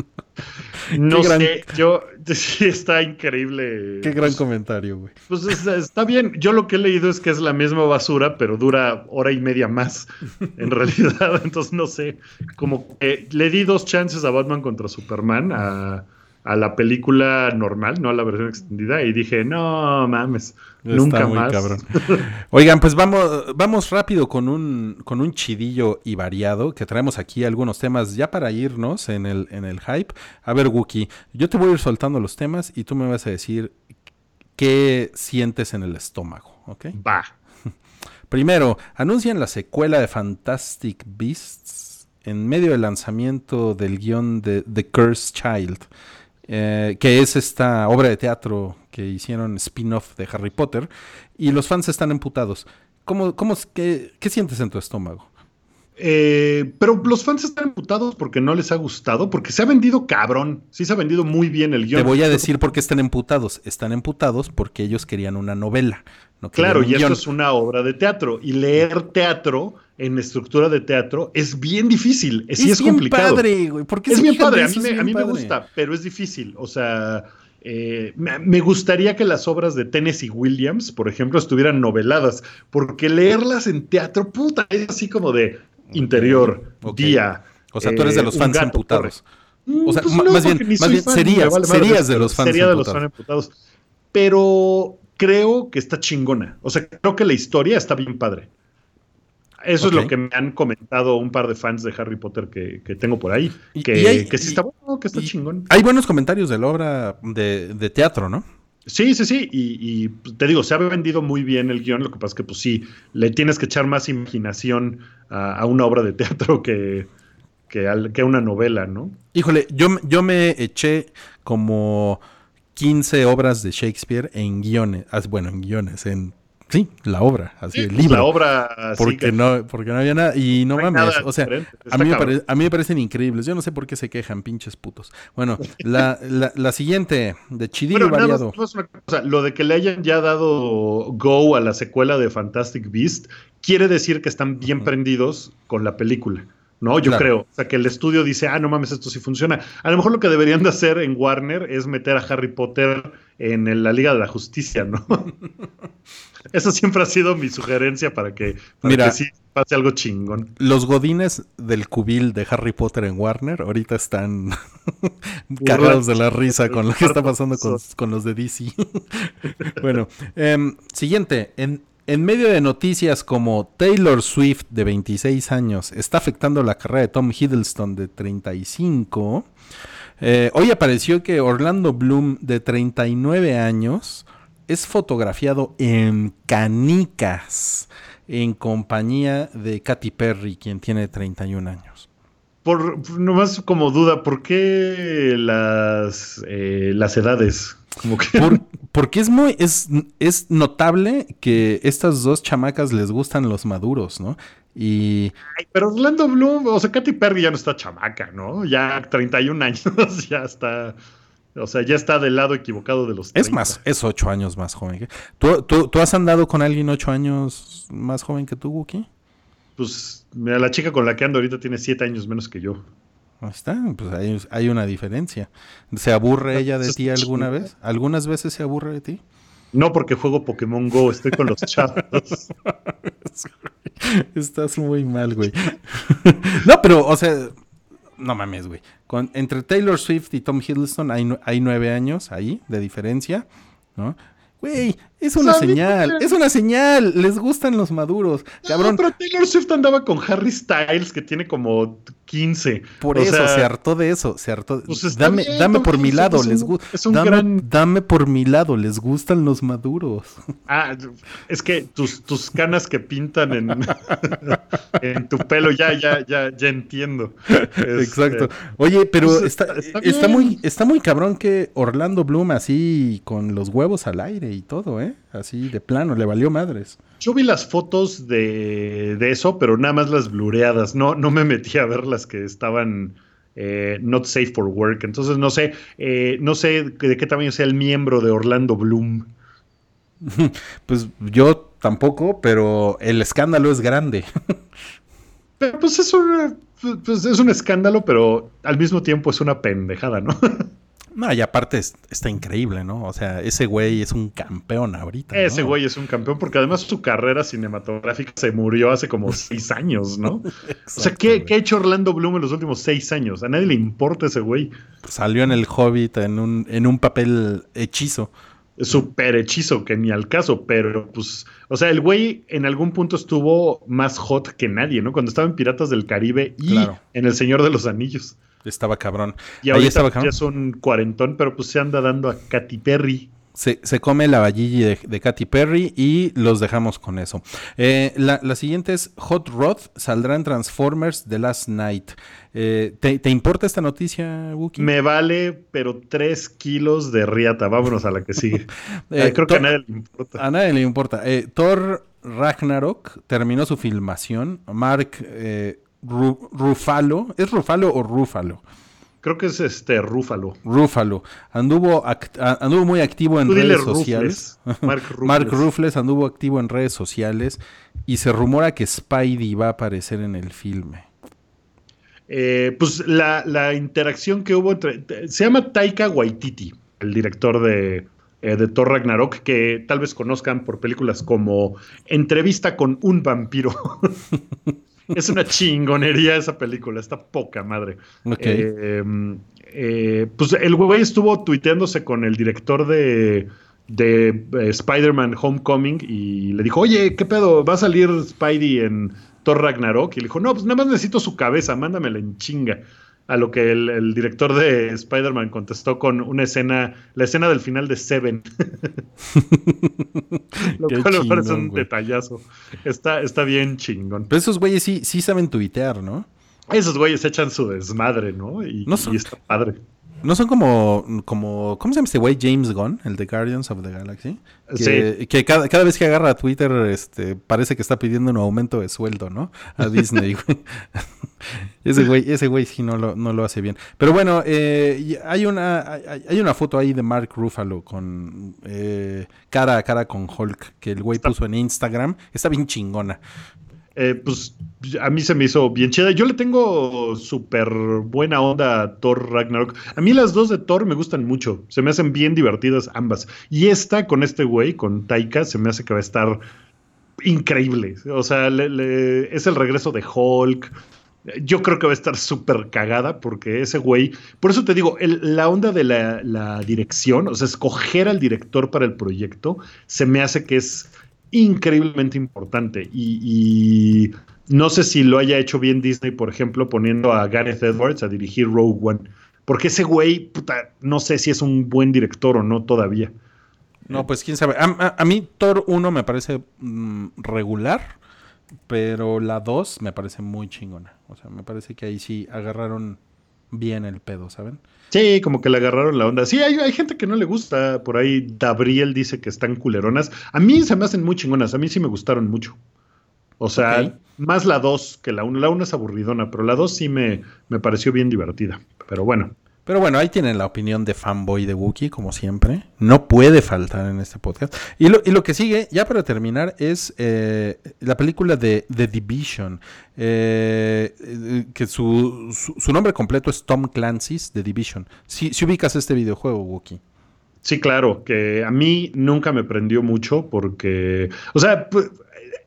No sé, yo sí está increíble. Qué gran comentario, güey. Pues está bien. Yo lo que he leído es que es la misma basura, pero dura hora y media más, en realidad. Entonces no sé. Como que le di dos chances a Batman contra Superman, a a la película normal, no a la versión extendida, y dije, no mames, nunca más. Oigan, pues vamos, vamos rápido con un, con un chidillo y variado, que traemos aquí algunos temas ya para irnos en el, en el hype. A ver, Wookie, yo te voy a ir soltando los temas y tú me vas a decir qué sientes en el estómago, ¿ok? Va. Primero, anuncian la secuela de Fantastic Beasts en medio del lanzamiento del guion de The Cursed Child. Eh, que es esta obra de teatro que hicieron spin-off de Harry Potter, y los fans están emputados. ¿Cómo, cómo, qué, qué sientes en tu estómago? Eh, pero los fans están emputados porque no les ha gustado, porque se ha vendido cabrón. Sí se ha vendido muy bien el guion. Te voy a decir por qué están emputados. Están emputados porque ellos querían una novela. No claro, y eso es una obra de teatro. Y leer teatro en estructura de teatro es bien difícil. Es, sí es bien complicado. Padre, güey. es bien padre. A mí, me, gusta, pero es difícil. O sea, eh, me, gustaría que las obras de Tennessee Williams, por ejemplo, estuvieran noveladas, porque leerlas en teatro, puta, es así como de interior, día. O sea, tú eres de los eh, fans emputados. O sea, pues más, bien, serías, serías de los fans sería de los fans emputados. Pero creo que está chingona. O sea, creo que la historia está bien padre. Eso es lo que me han comentado un par de fans de Harry Potter que, tengo por ahí. Que, sí está bueno, que está chingón. Hay buenos comentarios de la obra de, teatro, ¿no? Sí, sí, sí. Y, te digo, se ha vendido muy bien el guion. Lo que pasa es que, pues sí, le tienes que echar más imaginación a, una obra de teatro que, que, a una novela, ¿no? Híjole, yo, yo me eché como 15 obras de Shakespeare en guiones. Ah, bueno, en guiones, en Sí, la obra, así, Sí, el pues, libro. La obra. así porque que- no, porque no había nada. Y no, mames, nada o sea, diferente, a mí, me cabrón. pare- a mí me parecen increíbles. Yo no sé por qué se quejan, pinches putos. Bueno, la, la, la siguiente, de Chidillo Bueno, nada más- variado. nada más una cosa, lo de que le hayan ya dado go a la secuela de Fantastic Beast quiere decir que están bien prendidos con la película. No, yo Claro. creo. O sea, que el estudio dice, ah, no mames, esto sí funciona. A lo mejor lo que deberían de hacer en Warner es meter a Harry Potter en el- la Liga de la Justicia, ¿no? Esa siempre ha sido mi sugerencia para que, para Mira. que sí pase algo chingón. Los godines del cubil de Harry Potter en Warner ahorita están cagados de la risa con lo que está pasando con, con los de DC. bueno, em, siguiente. En, en medio de noticias como Taylor Swift de 26 años está afectando la carrera de Tom Hiddleston de 35, eh, hoy apareció que Orlando Bloom de 39 años es fotografiado en canicas en compañía de Katy Perry, quien tiene 31 años. Por, nomás como duda, ¿por qué las, eh, las edades? Como que Por- porque es muy, es, es notable que estas dos chamacas les gustan los maduros, ¿no? Y Ay, Pero Orlando Bloom, o sea, Katy Perry ya no está chamaca, ¿no? Ya 31 años, ya está. O sea, ya está del lado equivocado de los es 30. más, es ocho años más joven que. ¿Tú, tú, tú has andado con alguien ocho años más joven que tú, Wookie? Pues mira, la chica con la que ando ahorita tiene 7 años menos que yo. Ahí está, pues hay, hay una diferencia. ¿Se aburre ella de ti alguna vez? ¿Algunas veces se aburre de ti? No porque juego Pokémon Go, estoy con los chavos. Estás muy mal, güey. no, pero, o sea, no mames, güey. Con- entre Taylor Swift y Tom Hiddleston hay, hay nueve años ahí de diferencia, ¿no? Güey, es una ¿Sabe? señal, es una señal. Les gustan los maduros. Cabrón, No, pero Taylor Swift andaba con Harry Styles, que tiene como 15. por O eso sea, se hartó de eso. Se hartó. Pues dame bien, dame por mi lado, es les gusta. es un Dame, gran- dame por mi lado, les gustan los maduros. Ah, es que tus, tus canas que pintan en, en tu pelo, ya, ya, ya, ya entiendo. Este, Exacto. Oye, pero pues, está, está- está, está bien. muy, está muy cabrón que Orlando Bloom así con los huevos al aire y todo, ¿eh? Así de plano, le valió madres. Yo vi las fotos de, de eso, pero nada más las blureadas. No, no me metí a ver las que estaban eh, not safe for work. Entonces no sé, eh, no sé de qué tamaño sea el miembro de Orlando Bloom. Pues yo tampoco, pero el escándalo es grande. Pero pues es un, pues, es un escándalo, pero al mismo tiempo es una pendejada, ¿no? No, y aparte es- está increíble, ¿no? O sea, ese güey es un campeón ahorita. ¿no? Ese güey es un campeón porque además su carrera cinematográfica se murió hace como seis años, ¿no? O sea, ¿qué, qué ha hecho Orlando Bloom en los últimos seis años? A nadie le importa ese güey. Salió en el Hobbit en un, en un papel hechizo. Es súper hechizo que ni al caso, pero pues, o sea, el güey en algún punto estuvo más hot que nadie, ¿no? Cuando estaba en Piratas del Caribe y Claro. en El Señor de los Anillos. Estaba cabrón. Y Ahí ya es un cuarentón, pero pues se anda dando a Katy Perry. Se, se come la valligi de, de Katy Perry y los dejamos con eso. Eh, la, la siguiente es Hot Rod saldrá en Transformers The Last Night. Eh, ¿te, te importa esta noticia, Wookie? Me vale, pero tres kilos de riata. Vámonos a la que sigue. Eh, Creo que a nadie le importa. a nadie le importa. Eh, Thor Ragnarok terminó su filmación. Mark eh, Ru- Ruffalo, ¿es Ruffalo o Ruffalo? Creo que es este Rúfalo. Ruffalo anduvo, muy activo en Tú redes sociales. Mark Rufles. Mark Ruffles anduvo activo en redes sociales y se rumora que Spidey va a aparecer en el filme. Eh, pues la, la interacción que hubo entre. Se llama Taika Waititi, el director de, eh, de Thor Ragnarok, que tal vez conozcan por películas como Entrevista con un vampiro. es una chingonería esa película, está poca madre. Ok. Eh, eh, pues el güey estuvo tuiteándose con el director de, de eh, Spider-Man Homecoming y le dijo, oye, ¿qué pedo? ¿Va a salir Spidey en Thor Ragnarok? Y le dijo, no, pues nada más necesito su cabeza, mándamela en chinga. A lo que el, el director de Spider-Man contestó con una escena, la escena del final de Seven. lo Qué cual me parece un güey. detallazo. Está, está bien chingón. Pero esos güeyes sí, sí saben tuitear, ¿no? Esos güeyes echan su desmadre, ¿no? Y, No son- y está padre. No son como, como, ¿cómo se llama este güey? James Gunn, el de Guardians of the Galaxy. Que, Sí. que cada, cada vez que agarra Twitter, este, parece que está pidiendo un aumento de sueldo, ¿no? A Disney, güey. ese güey, ese güey sí no lo, no lo hace bien. Pero bueno, eh, hay una, hay, hay una foto ahí de Mark Ruffalo con eh, cara a cara con Hulk que el güey puso en Instagram. Está bien chingona. Eh, pues a mí se me hizo bien chida. Yo le tengo súper buena onda a Thor Ragnarok. A mí las dos de Thor me gustan mucho. Se me hacen bien divertidas ambas. Y esta con este güey, con Taika, se me hace que va a estar increíble. O sea, es el regreso de Hulk. Yo creo que va a estar súper cagada porque ese güey, por eso te digo, la onda de la, la dirección, o sea, escoger al director para el proyecto, se me hace que es increíblemente importante. Y, no sé si lo haya hecho bien Disney, por ejemplo, poniendo a Gareth Edwards a dirigir Rogue One. Porque ese güey, puta, no sé si es un buen director o no todavía. No, pues quién sabe. A mí Thor 1 me parece mm, regular, pero la 2 me parece muy chingona. O sea, me parece que ahí sí agarraron bien el pedo, ¿saben? Sí, como que le agarraron la onda. Sí, hay, hay gente que no le gusta. Por ahí Gabriel dice que están culeronas. A mí se me hacen muy chingonas. A mí sí me gustaron mucho. O sea, más la 2 que la 1. La 1 es aburridona, pero la 2 sí me, me pareció bien divertida. Pero bueno. Pero bueno, ahí tienen la opinión de fanboy de Wookiee, como siempre. No puede faltar en este podcast. Y lo, y lo que sigue, ya para terminar, es eh, la película de The Division. eh, eh, que su, su, nombre completo es Tom Clancy's The Division. Si, si ubicas este videojuego, Wookiee. Sí, claro, que a mí nunca me prendió mucho porque, o sea,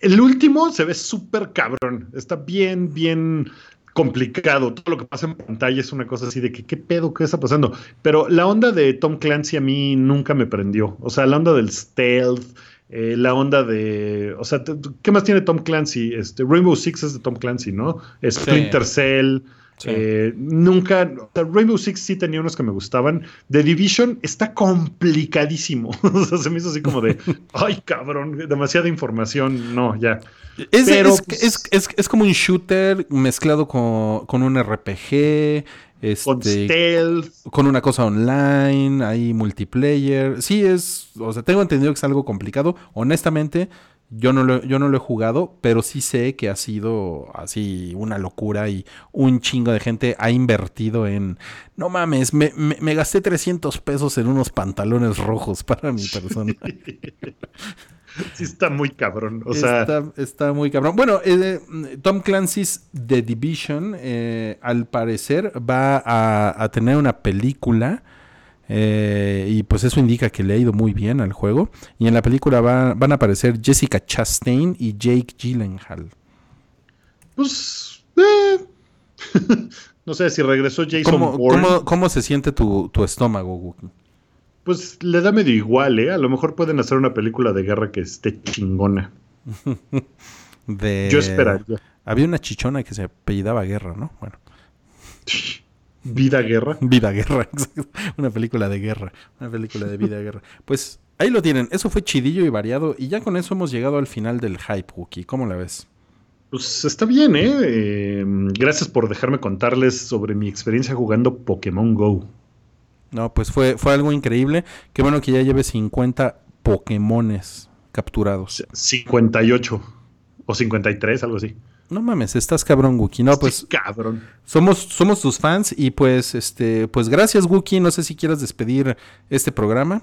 el último se ve súper cabrón, está bien, bien complicado, todo lo que pasa en pantalla es una cosa así de que qué pedo, qué está pasando, pero la onda de Tom Clancy a mí nunca me prendió, o sea, la onda del stealth, eh, la onda de, o sea, ¿qué más tiene Tom Clancy? Este, Rainbow Six es de Tom Clancy, ¿no? Splinter Cell. Sí. Eh, nunca, o sea, Rainbow Six sí tenía unos que me gustaban. The Division está complicadísimo. o sea, se me hizo así como de, ay cabrón, demasiada información. No, ya. Es, Pero, es, pues- es- es- es como un shooter mezclado con, con un RPG. Con Este, stealth. con una cosa online, hay multiplayer. Sí, es. O sea, tengo entendido que es algo complicado. Honestamente, yo no lo, yo no lo he jugado, pero sí sé que ha sido así una locura y un chingo de gente ha invertido en. No mames, me, me- me gasté 300 pesos en unos pantalones rojos para mi persona. Sí, está muy cabrón. O sea, está, está muy cabrón. Bueno, eh, Tom Clancy's The Division, eh, al parecer, va a, a tener una película. Eh, y pues eso indica que le ha ido muy bien al juego. Y en la película va- van a aparecer Jessica Chastain y Jake Gyllenhaal. pues. eh, no sé si regresó Jason ¿Cómo, Bourne. cómo- cómo se siente tu, tu estómago, Wookie? Pues le da medio igual, ¿eh? A lo mejor pueden hacer una película de guerra que esté chingona. De... Yo esperaría. Había una chichona que se apellidaba Guerra, ¿no? Bueno. Vida guerra. Vida Guerra, exacto. una película de guerra, una película de vida guerra. Pues ahí lo tienen, eso fue chidillo y variado y ya con eso hemos llegado al final del hype, Wookie. ¿Cómo la ves? Pues está bien, ¿eh? Eh, Gracias por dejarme contarles sobre mi experiencia jugando Pokémon Go. No, pues fue, fue algo increíble. Qué bueno que ya lleve 50 Pokémones capturados. 58 o 53, algo así. No mames, estás cabrón, Wookie. No, pues Sí, cabrón. somos, somos tus fans y pues este, pues gracias, Wookie. No sé si quieras despedir este programa.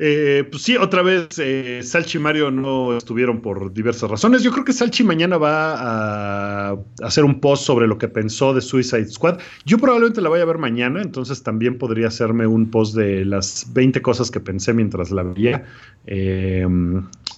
Eh, pues sí, otra vez eh, Salchi y Mario no estuvieron por diversas razones. Yo creo que Salchi mañana va a hacer un post sobre lo que pensó de Suicide Squad. Yo probablemente la vaya a ver mañana, entonces también podría hacerme un post de las 20 cosas que pensé mientras la veía. Eh,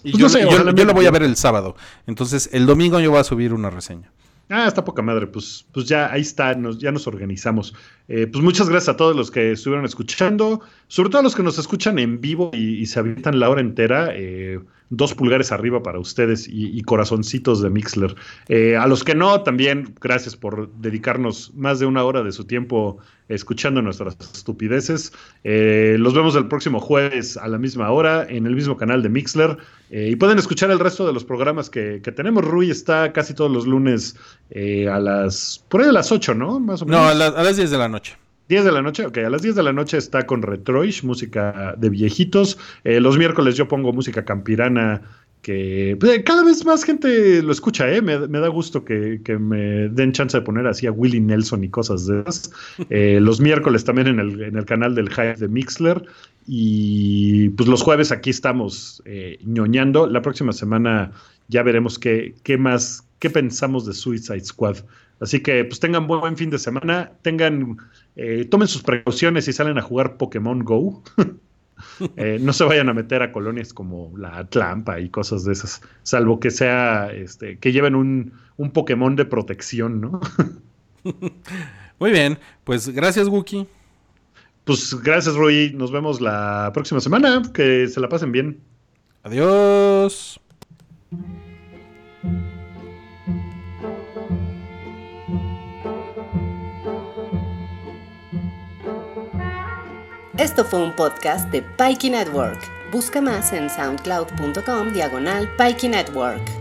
Y pues yo, no sé, yo- ojalá yo me- lo voy a ver el sábado. Entonces, el domingo yo voy a subir una reseña. Ah, está poca madre, pues, pues ya ahí está, nos, ya nos organizamos. Eh, pues muchas gracias a todos los que estuvieron escuchando, sobre todo a los que nos escuchan en vivo y, y se habitan la hora entera. eh, dos pulgares arriba para ustedes y, y corazoncitos de Mixler. Eh, a los que no, también gracias por dedicarnos más de una hora de su tiempo escuchando nuestras estupideces. Eh, los vemos el próximo jueves a la misma hora en el mismo canal de Mixler. Eh, y pueden escuchar el resto de los programas que, que tenemos. Rui está casi todos los lunes eh, a las. por ahí a las 8, ¿no? Más o menos. No, a, la- a las 10 de la noche. 10 de la noche, ok, a las 10 de la noche está con Retroish, música de viejitos. Eh, los miércoles yo pongo música campirana que pues, cada vez más gente lo escucha, ¿eh? me, da gusto que, me den chance de poner así a Willie Nelson y cosas de esas. Eh, los miércoles también en el, en el canal del Hype de Mixler. Y pues los jueves aquí estamos eh, ñoñando. La próxima semana ya veremos qué, qué más, qué pensamos de Suicide Squad. Así que pues tengan buen fin de semana, tengan, eh, tomen sus precauciones y salen a jugar Pokémon Go. Eh, no se vayan a meter a colonias como la Atlampa y cosas de esas, salvo que sea, este, que lleven un, un Pokémon de protección, ¿no? Muy bien, pues gracias Wookie. Pues gracias Rui, nos vemos la próxima semana, que se la pasen bien. Adiós. Esto fue un podcast de Pikey Network. Busca más en soundcloud.com diagonal Pikey Network.